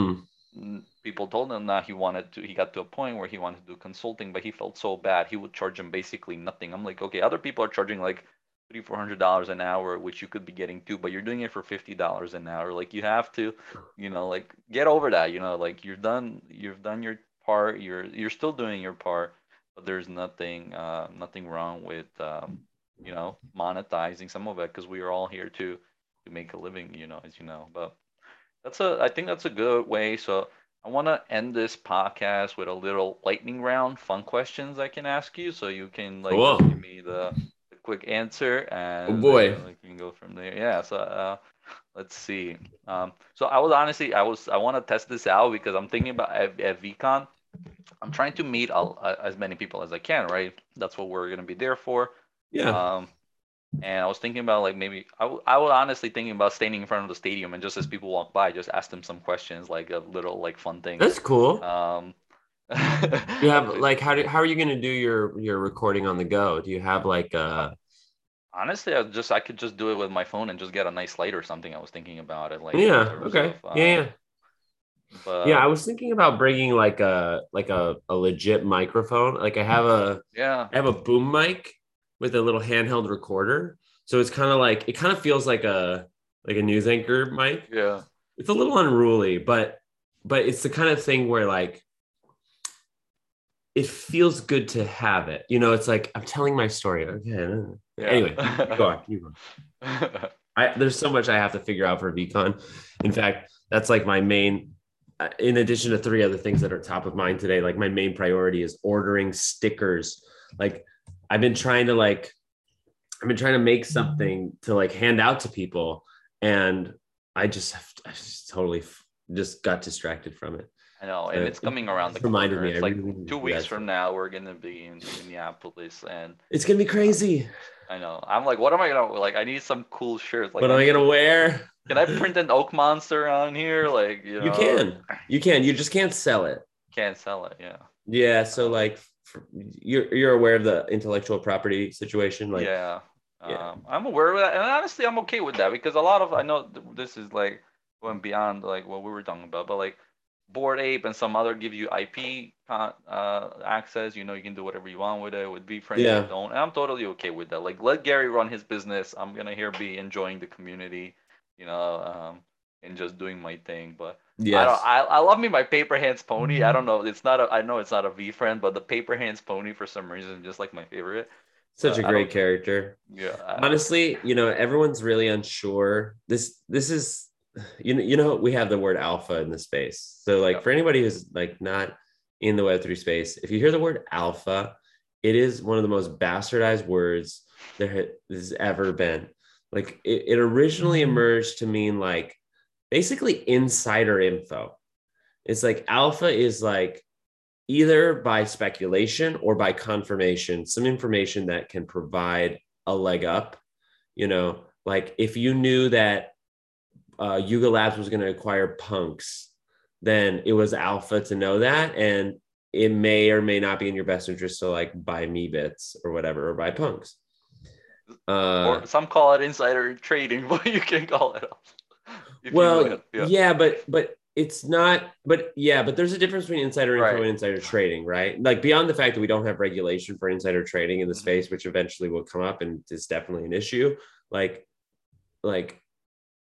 Speaker 1: mm. people told him that he wanted to. He got to a point where he wanted to do consulting, but he felt so bad he would charge him basically nothing. I'm like, okay, other people are charging like three four hundred dollars an hour, which you could be getting too, but you're doing it for fifty dollars an hour. Like you have to, you know, like get over that. You know, like you're done. You've done your part. You're you're still doing your part, but there's nothing uh, nothing wrong with um, you know monetizing some of it because we are all here to to make a living, you know, as you know. But that's a I think that's a good way. So I want to end this podcast with a little lightning round, fun questions I can ask you, so you can like cool. give me the, the, quick answer, and
Speaker 2: oh boy,
Speaker 1: we can go from there. Yeah. So uh, let's see. Um, so I was honestly, I was I want to test this out because I'm thinking about at, at VeeCon. I'm trying to meet all, uh, as many people as I can, right? That's what we're gonna be there for.
Speaker 2: Yeah.
Speaker 1: Um, and I was thinking about like maybe I, w- I was honestly thinking about standing in front of the stadium and just as people walk by, just ask them some questions, like a little like fun thing.
Speaker 2: That's cool.
Speaker 1: Um,
Speaker 2: you have like how do how are you gonna do your your recording on the go? Do you have like uh
Speaker 1: honestly I just I could just do it with my phone and just get a nice light or something. I was thinking about it like
Speaker 2: yeah okay of, um, yeah yeah. But, yeah, I was thinking about bringing like a like a, a legit microphone. Like I have a
Speaker 1: yeah,
Speaker 2: I have a boom mic with a little handheld recorder. So it's kind of like it kind of feels like a like a news anchor mic.
Speaker 1: Yeah.
Speaker 2: It's a little unruly, but but it's the kind of thing where like it feels good to have it. You know, it's like I'm telling my story. Okay. Yeah. Anyway, go on. I, there's so much I have to figure out for VeeCon. In fact, that's like my main. Uh, in addition to three other things that are top of mind today, like my main priority is ordering stickers. Like I've been trying to like I've been trying to make something to like hand out to people and I just have, I just totally just got distracted from it.
Speaker 1: I know, and it's coming around the reminded corner. Me, it's like really two weeks from now, we're gonna be in Minneapolis, and
Speaker 2: it's gonna be crazy.
Speaker 1: I know. I'm like, what am I gonna like? I need some cool shirts. Like,
Speaker 2: what am I gonna wear?
Speaker 1: Can I print an oak monster on here? Like, you know,
Speaker 2: you can, you can. You just can't sell it.
Speaker 1: Can't sell it. Yeah.
Speaker 2: Yeah. So like, you're you're aware of the intellectual property situation, like
Speaker 1: yeah. Yeah. Um, I'm aware of that, and honestly, I'm okay with that because a lot of I know this is like going beyond like what we were talking about, but like Bored Ape and some other give you IP uh, access. You know, you can do whatever you want with it. With VeeFriends, yeah. don't. And I'm totally okay with that. Like, let Gary run his business. I'm gonna here be enjoying the community. You know, um, and just doing my thing. But
Speaker 2: Yes.
Speaker 1: I don't. I, I love me my paper hands pony. I don't know. It's not a. I know it's not a VeeFriend, but the paper hands pony for some reason just like my favorite.
Speaker 2: Such a great character.
Speaker 1: Yeah. I-
Speaker 2: Honestly, you know, everyone's really unsure. This this is you know, you know, we have the word alpha in the space. So like
Speaker 1: Yeah.
Speaker 2: for anybody who's like not in the web3 space, if you hear the word alpha, it is one of the most bastardized words there has ever been. Like it, it originally mm-hmm. emerged to mean like basically insider info. It's like alpha is like either by speculation or by confirmation, some information that can provide a leg up. You know, like if you knew that uh, Yuga Labs was going to acquire punks, then it was alpha to know that. And it may or may not be in your best interest to like buy Meebits or whatever or buy punks. Uh,
Speaker 1: or some call it insider trading, but you can call it.
Speaker 2: well,
Speaker 1: win.
Speaker 2: yeah. but but it's not. But yeah, but there's a difference between insider info
Speaker 1: Right.
Speaker 2: and insider trading, right? Like beyond the fact that we don't have regulation for insider trading in the
Speaker 1: Mhm.
Speaker 2: space, which eventually will come up and is definitely an issue. Like, like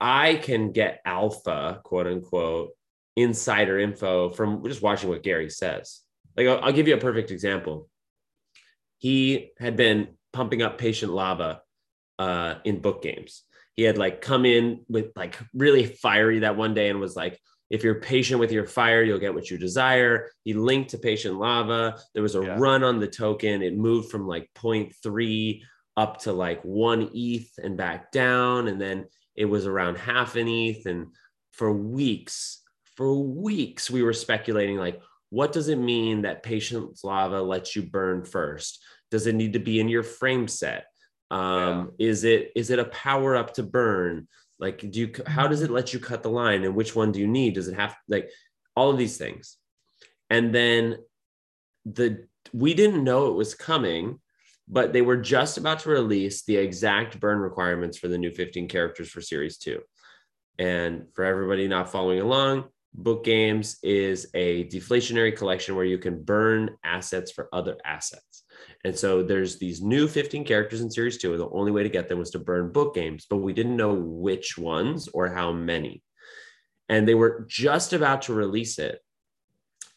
Speaker 2: I can get alpha, quote unquote, insider info from just watching what Gary says. Like I'll, I'll give you a perfect example. He had been pumping up Patience Lava uh, in book games. He had like come in with like really fiery that one day and was like, if you're patient with your fire, you'll get what you desire. He linked to Patience Lava. There was a
Speaker 1: Yeah.
Speaker 2: run on the token. It moved from like 0.3 up to like one ETH and back down. And then it was around half an ETH. And for weeks, for weeks, we were speculating like, what does it mean that patience lava lets you burn first? Does it need to be in your frame set? Um, Is it is it a power up to burn? Like, do you how does it let you cut the line? And which one do you need? Does it have like all of these things? And then the we didn't know it was coming, but they were just about to release the exact burn requirements for the new 15 characters for series two. And for everybody not following along, Book Games is a deflationary collection where you can burn assets for other assets. And so there's these new 15 characters in series two. And the only way to get them was to burn book games, but we didn't know which ones or how many. And they were just about to release it.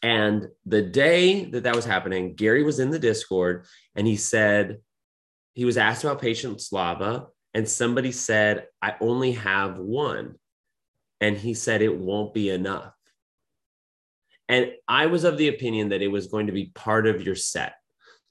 Speaker 2: And the day that that was happening, Gary was in the Discord and he said, he was asked about Patience Lava, and somebody said, I only have one. And he said, it won't be enough. And I was of the opinion that it was going to be part of your set.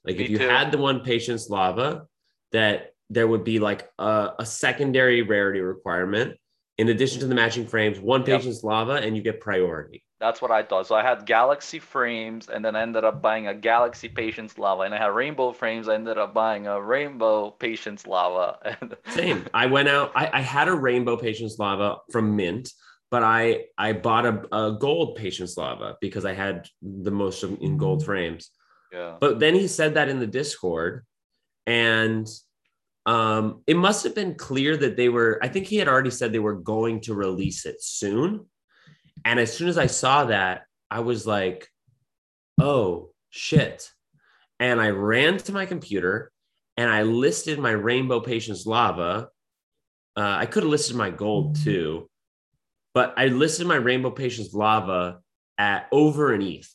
Speaker 2: Like
Speaker 1: Me
Speaker 2: if you
Speaker 1: too.
Speaker 2: had the one Patience Lava, that there would be like a, a secondary rarity requirement in addition to the matching frames, one
Speaker 1: Yep.
Speaker 2: Patience Lava, and you get priority.
Speaker 1: That's what I thought. So I had Galaxy frames, and then I ended up buying a Galaxy Patience Lava, and I had Rainbow frames. I ended up buying a Rainbow Patience Lava.
Speaker 2: Same. I went out. I, I had a rainbow patience lava from Mint, but I I bought a, a gold patience lava because I had the most of, in gold frames.
Speaker 1: Yeah.
Speaker 2: But then he said that in the Discord, and um, it must have been clear that they were. I think he had already said they were going to release it soon. And as soon as I saw that, I was like, "Oh shit!" And I ran to my computer and I listed my Rainbow Patience Lava. Uh, I could have listed my gold too, but I listed my Rainbow Patience Lava at over an ETH,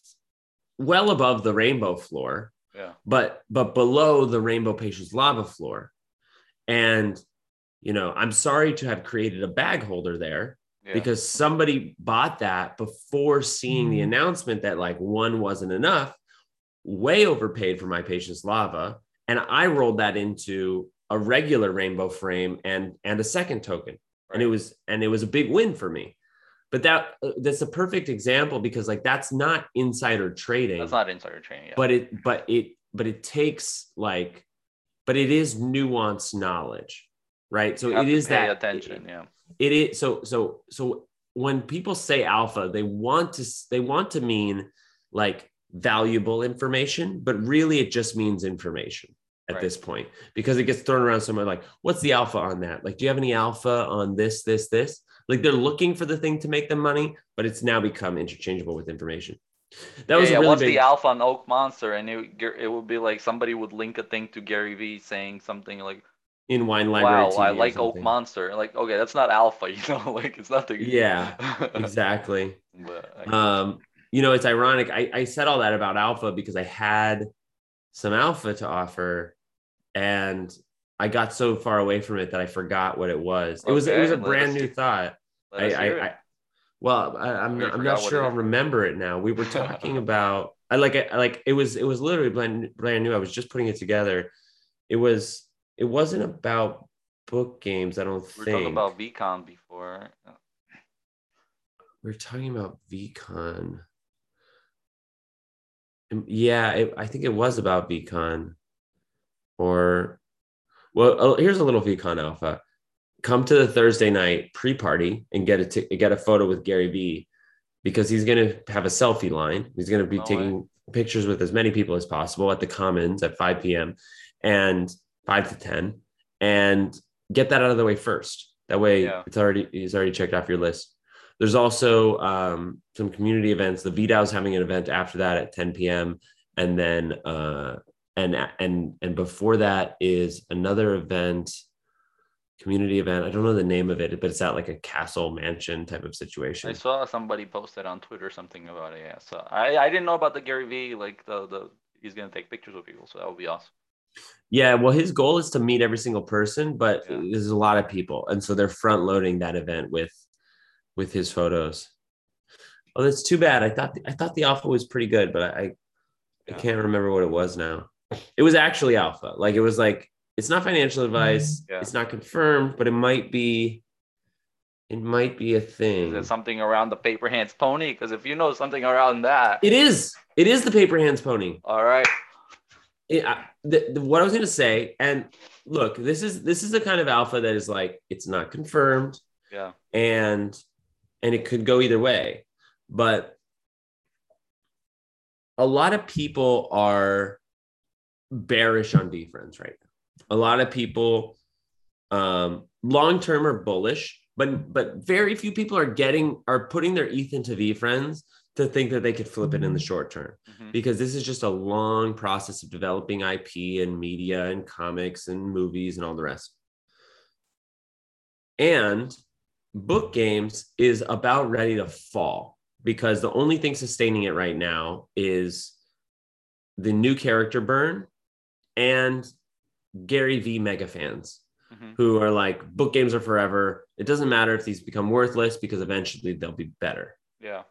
Speaker 2: well above the Rainbow floor,
Speaker 1: Yeah.
Speaker 2: but but below the Rainbow Patience Lava floor. And you know, I'm sorry to have created a bag holder there
Speaker 1: Yeah.
Speaker 2: because somebody bought that before seeing the announcement that like one wasn't enough, way overpaid for my Patience Lava, and I rolled that into a regular rainbow frame and and a second token, and it was and it was a big win for me. But that uh, that's a perfect example because like that's not insider trading,
Speaker 1: That's not insider trading. Yeah.
Speaker 2: but it but it but it takes like, but it is nuanced knowledge, right? So
Speaker 1: You have
Speaker 2: it
Speaker 1: to
Speaker 2: is
Speaker 1: pay
Speaker 2: that
Speaker 1: attention. Yeah.
Speaker 2: It is so so so when people say alpha they want to they want to mean like valuable information but really it just means information at
Speaker 1: Right.
Speaker 2: this point because it gets thrown around so much like what's the alpha on that like do you have any alpha on this this this like they're looking for the thing to make them money but it's now become interchangeable with information that was
Speaker 1: yeah,
Speaker 2: really
Speaker 1: What's
Speaker 2: big
Speaker 1: the alpha on Oak Monster? And it, it would be like somebody would link a thing to Gary Vee saying something like,
Speaker 2: in Wine Library.
Speaker 1: wow,
Speaker 2: TV
Speaker 1: I like Oak. Monster. Like, okay, that's not alpha, you know, like it's nothing.
Speaker 2: Yeah, Exactly. Um, you know, it's ironic. I, I said all that about alpha because I had some alpha to offer, and I got so far away from it that I forgot what it was. It was it was a brand new thought. I, I. I well, I, I'm not, I'm not sure I'll remember it now. We were talking about I like it like it was it was literally brand brand new. I was just putting it together. It was it wasn't about book games. I don't think
Speaker 1: we were
Speaker 2: think
Speaker 1: talking about VeeCon before.
Speaker 2: We are talking about VeeCon. Um, Yeah, it, I think it was about VeeCon. Or, well, oh, here's a little VeeCon alpha. Come to the Thursday night pre-party and get a t- get a photo with Gary Vee because he's going to have a selfie line. He's going to be
Speaker 1: No way.
Speaker 2: taking pictures with as many people as possible at the Commons at 5 p.m. and 5 to 10 and get that out of the way first. That way
Speaker 1: Yeah.
Speaker 2: it's already it's already checked off your list. There's also um, some community events. The VDAO's having an event after that at 10 p.m. And then uh, and and and before that is another event, community event. I don't know the name of it, but it's at like a castle mansion type of situation.
Speaker 1: I saw somebody posted on Twitter something about it. Yeah, so I, I didn't know about the Gary Vee like the the he's gonna take pictures with people, so that would be awesome.
Speaker 2: Yeah, well, his goal is to meet every single person, but
Speaker 1: Yeah.
Speaker 2: there's a lot of people, and so they're front loading that event with with his photos. Oh, that's too bad. I thought I thought the alpha was pretty good, but I I can't remember what it was now. It was actually alpha. Like it was like it's not financial mm-hmm. advice.
Speaker 1: Yeah.
Speaker 2: It's not confirmed, but it might be. It might be a
Speaker 1: Is
Speaker 2: thing.
Speaker 1: it something around the paper hands pony? Because if you know something around that,
Speaker 2: It is. It is the paper hands pony.
Speaker 1: all right.
Speaker 2: It, I, the, the, what I was going to say, and look, this is this is the kind of alpha that is like it's not confirmed,
Speaker 1: Yeah.
Speaker 2: and and it could go either way, but a lot of people are bearish on VeeFriends right now. A lot of people, um, long term, are bullish, but but very few people are getting are putting their ETH into VeeFriends to think that they could flip it in the short term
Speaker 1: Mhm.
Speaker 2: because this is just a long process of developing IP and media and comics and movies and all the rest. And book games is about ready to fall because the only thing sustaining it right now is the new character burn and Gary Vee mega fans
Speaker 1: Mhm.
Speaker 2: who are like book games are forever. It doesn't matter if these become worthless because eventually they'll be better.
Speaker 1: Yeah.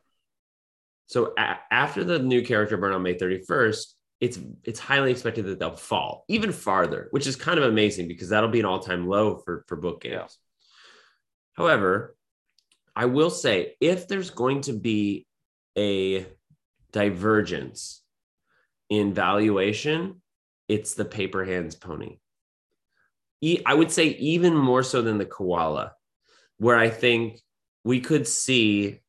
Speaker 2: So a- after the new character burn on May 31st, it's it's highly expected that they'll fall even farther, which is kind of amazing because that'll be an all-time low for for book games.
Speaker 1: Yeah.
Speaker 2: However, I will say if there's going to be a divergence in valuation, it's the paper hands pony. E- I would say even more so than the koala, where I think we could see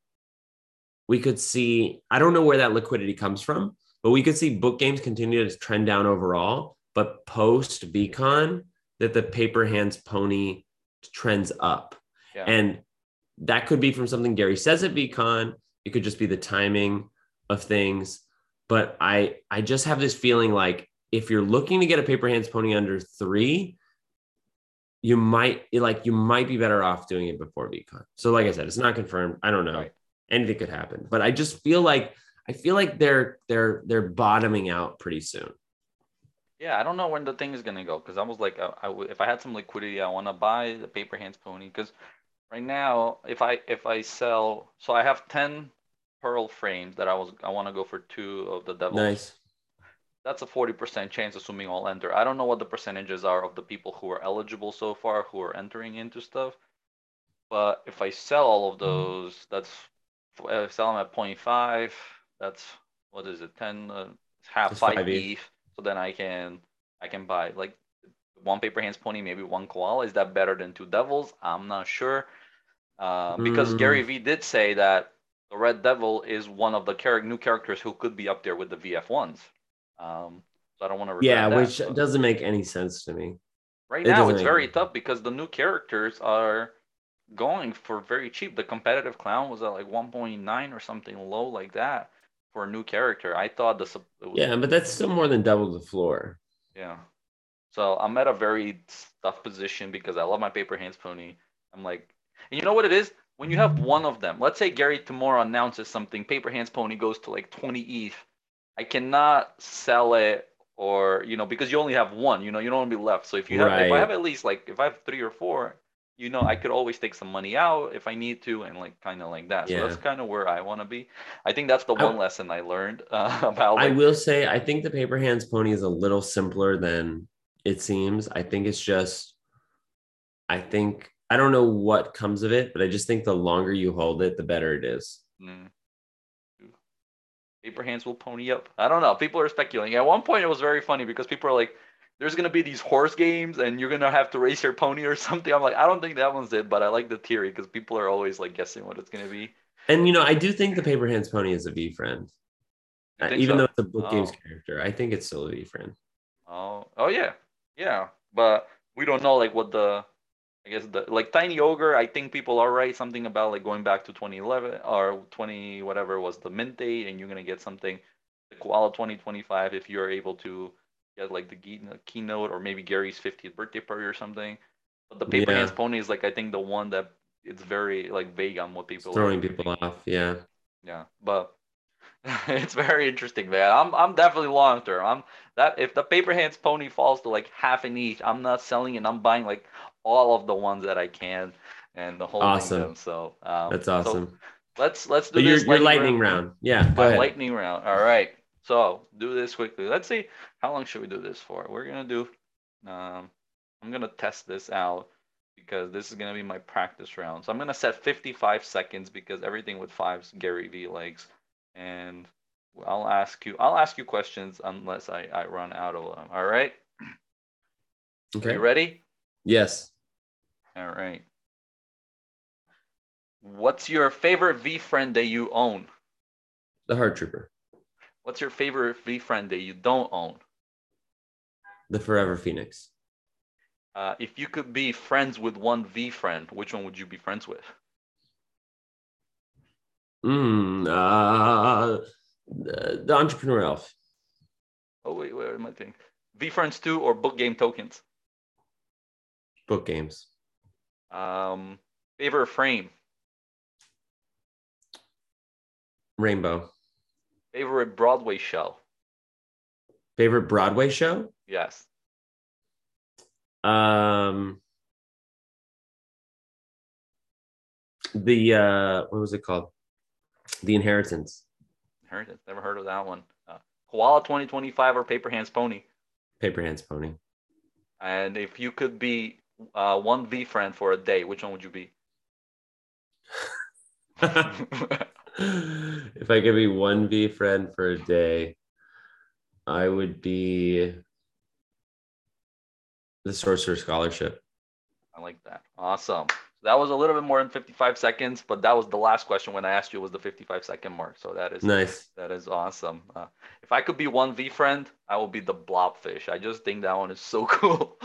Speaker 2: we could see i don't know where that liquidity comes from but we could see book games continue to trend down overall but post VeeCon that the paper hands pony trends up.
Speaker 1: Yeah.
Speaker 2: and that could be from something gary says at VeeCon it could just be the timing of things. But i i just have this feeling like if you're looking to get a paper hands pony under three you might like you might be better off doing it before VeeCon so like i said it's not confirmed. I don't know.
Speaker 1: Right.
Speaker 2: Anything could happen but i just feel like i feel like they're they're they're bottoming out pretty soon
Speaker 1: Yeah, I don't know when the thing is gonna go because I was like, uh, I, I if I had some liquidity, I want to buy the paper hands pony because right now, if I if I sell, so I have ten pearl frames that I was I want to go for two of the devils.
Speaker 2: nice
Speaker 1: That's a forty percent chance, assuming all enter. I don't know what the percentages are of the people who are eligible so far who are entering into stuff, but if I sell all of mm-hmm. those, that's I sell them at 0.5, That's what is it? Ten uh, half five
Speaker 2: five
Speaker 1: ETH. So then I can I can buy like one paper hands pony, maybe one koala. Is that better than two devils? I'm not sure. Uh, because
Speaker 2: Mm.
Speaker 1: Gary Vee did say that the Red Devil is one of the char- new characters who could be up there with the VF ones. Um, so I don't want to.
Speaker 2: Yeah,
Speaker 1: that,
Speaker 2: which
Speaker 1: but
Speaker 2: doesn't make any sense to me.
Speaker 1: right
Speaker 2: it
Speaker 1: now it's very tough because the new characters are going for very cheap. The competitive clown was at like 1.9 or something low like that for a new character. I thought the
Speaker 2: Yeah, but that's still more than double the floor.
Speaker 1: yeah. So I'm at a very tough position because I love my paper hands pony. I'm like, and you know what it is? When you have one of them, let's say Gary tomorrow announces something, paper hands pony goes to like 20 ETH. I cannot sell it or you know because you only have one. You know you don't want to be left. So if you have, if I have at least like if I have three or four, you know I could always take some money out if I need to and like kind of like that. So
Speaker 2: Yeah.
Speaker 1: that's kind of where I want to be. I think that's the
Speaker 2: I-
Speaker 1: one lesson I learned uh, about.
Speaker 2: I will say, I think the paper hands pony is a little simpler than it seems. I think it's just, I think, I don't know what comes of it, but I just think the longer you hold it, the better it is.
Speaker 1: Mm. Paper hands will pony up. I don't know. People are speculating. At one point, it was very funny because people are like, "There's gonna be these horse games, and you're gonna have to race your pony or something." I'm like, I don't think that one's it, but I like the theory because people are always like guessing what it's gonna be.
Speaker 2: And, you know, I do think the paper hands pony is a
Speaker 1: VeeFriend.
Speaker 2: Uh, even
Speaker 1: so?
Speaker 2: though it's a book games
Speaker 1: Oh.
Speaker 2: character, I think it's still a VeeFriend.
Speaker 1: Oh, oh yeah, yeah. But we don't know like what the, I guess the like Tiny Ogre. I think people are right. Something about like going back to 2011 or 20 whatever was the mint date, and you're gonna get something, the Koala 2025 if you're able to get like the key- keynote or maybe Gary's 50th birthday party or something. But the Paper
Speaker 2: Yeah.
Speaker 1: Hands Pony is like I think the one that it's very like vague on what people
Speaker 2: It's
Speaker 1: are
Speaker 2: throwing people off. Yeah.
Speaker 1: yeah, but it's very interesting, man. I'm I'm definitely long term. I'm that if the paper hands pony falls to like half an each, I'm not selling it. I'm buying like all of the ones that I can and the whole
Speaker 2: Awesome.
Speaker 1: them. So um,
Speaker 2: That's
Speaker 1: so
Speaker 2: awesome.
Speaker 1: let's let's do
Speaker 2: your,
Speaker 1: this
Speaker 2: your lightning round. Yeah. Go
Speaker 1: lightning round. All right. So do this quickly. Let's see how long should we do this for. We're gonna do. Um, I'm gonna test this out because this is gonna be my practice round. So I'm gonna set 55 seconds because everything with fives Gary Vee legs, and I'll ask you. I'll ask you questions unless I I run out of them. All right.
Speaker 2: Okay.
Speaker 1: You ready?
Speaker 2: Yes.
Speaker 1: All right. What's your favorite VeeFriend that you own?
Speaker 2: The Heart Trooper.
Speaker 1: What's your favorite VeeFriend that you don't own?
Speaker 2: The Forever Phoenix.
Speaker 1: Uh, if you could be friends with one VeeFriend, which one would you be friends with?
Speaker 2: Mm, uh, the, the Entrepreneur Elf.
Speaker 1: Oh wait, where am I thinking? VeeFriends two or book game tokens?
Speaker 2: Book games.
Speaker 1: Um, favorite frame,
Speaker 2: Rainbow.
Speaker 1: Favorite Broadway show.
Speaker 2: Favorite Broadway show?
Speaker 1: Yes.
Speaker 2: Um, the uh, what was it called? The Inheritance.
Speaker 1: Inheritance. Never heard of that one. Uh, Koala 2025 or Paper Hands Pony.
Speaker 2: Paper Hands Pony.
Speaker 1: And if you could be uh, one VeeFriend for a day, which one would you be?
Speaker 2: if I could be one VeeFriend for a day, I would be the Sorcerer Scholarship.
Speaker 1: I like that. Awesome. That was a little bit more than 55 seconds, but that was the last question when I asked you was the 55 second mark. So that is
Speaker 2: Nice.
Speaker 1: that is awesome. Uh, if I could be one VeeFriend, I will be the blobfish. I just think that one is so cool.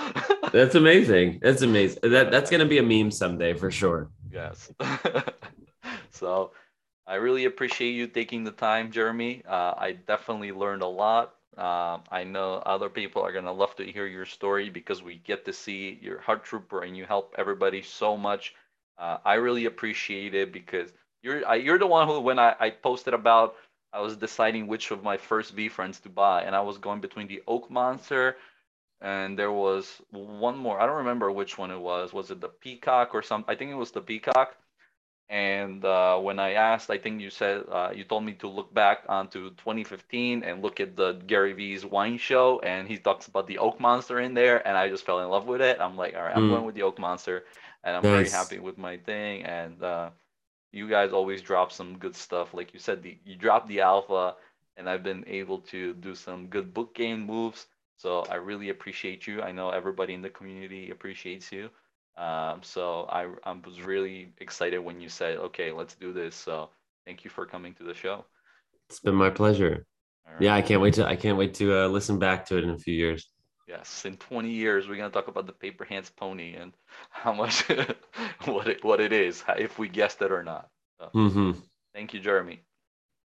Speaker 2: That's amazing. That's amazing. That that's gonna be a meme someday for sure.
Speaker 1: yes. so I really appreciate you taking the time, Jeremy. Uh, I definitely learned a lot. Um, I know other people are gonna love to hear your story because we get to see your heart trooper and you help everybody so much. Uh, I really appreciate it because you're I, you're the one who when I, I posted about I was deciding which of my first VeeFriends to buy and I was going between the Oak Monster and there was one more. I don't remember which one it was. Was it the Peacock or something? I think it was the Peacock. And uh, when I asked, I think you said uh, you told me to look back onto 2015 and look at the Gary Vee's wine show, and he talks about the Oak Monster in there, and I just fell in love with it. I'm like, all right, I'm
Speaker 2: Mm.
Speaker 1: going with the Oak Monster, and I'm very happy with my thing. And uh, you guys always drop some good stuff, like you said, the, you dropped the alpha, and I've been able to do some good book game moves. So I really appreciate you. I know everybody in the community appreciates you. Um, so I, I was really excited when you said, okay, let's do this. So thank you for coming to the show.
Speaker 2: It's been my pleasure.
Speaker 1: All
Speaker 2: Yeah, I can't wait to I can't wait to uh, listen back to it in a few years.
Speaker 1: Yes. In 20 years, we're going to talk about the paper hands pony and how much, what it, what it is, if we guessed it or not.
Speaker 2: mm-hmm
Speaker 1: Thank you, Jeremy.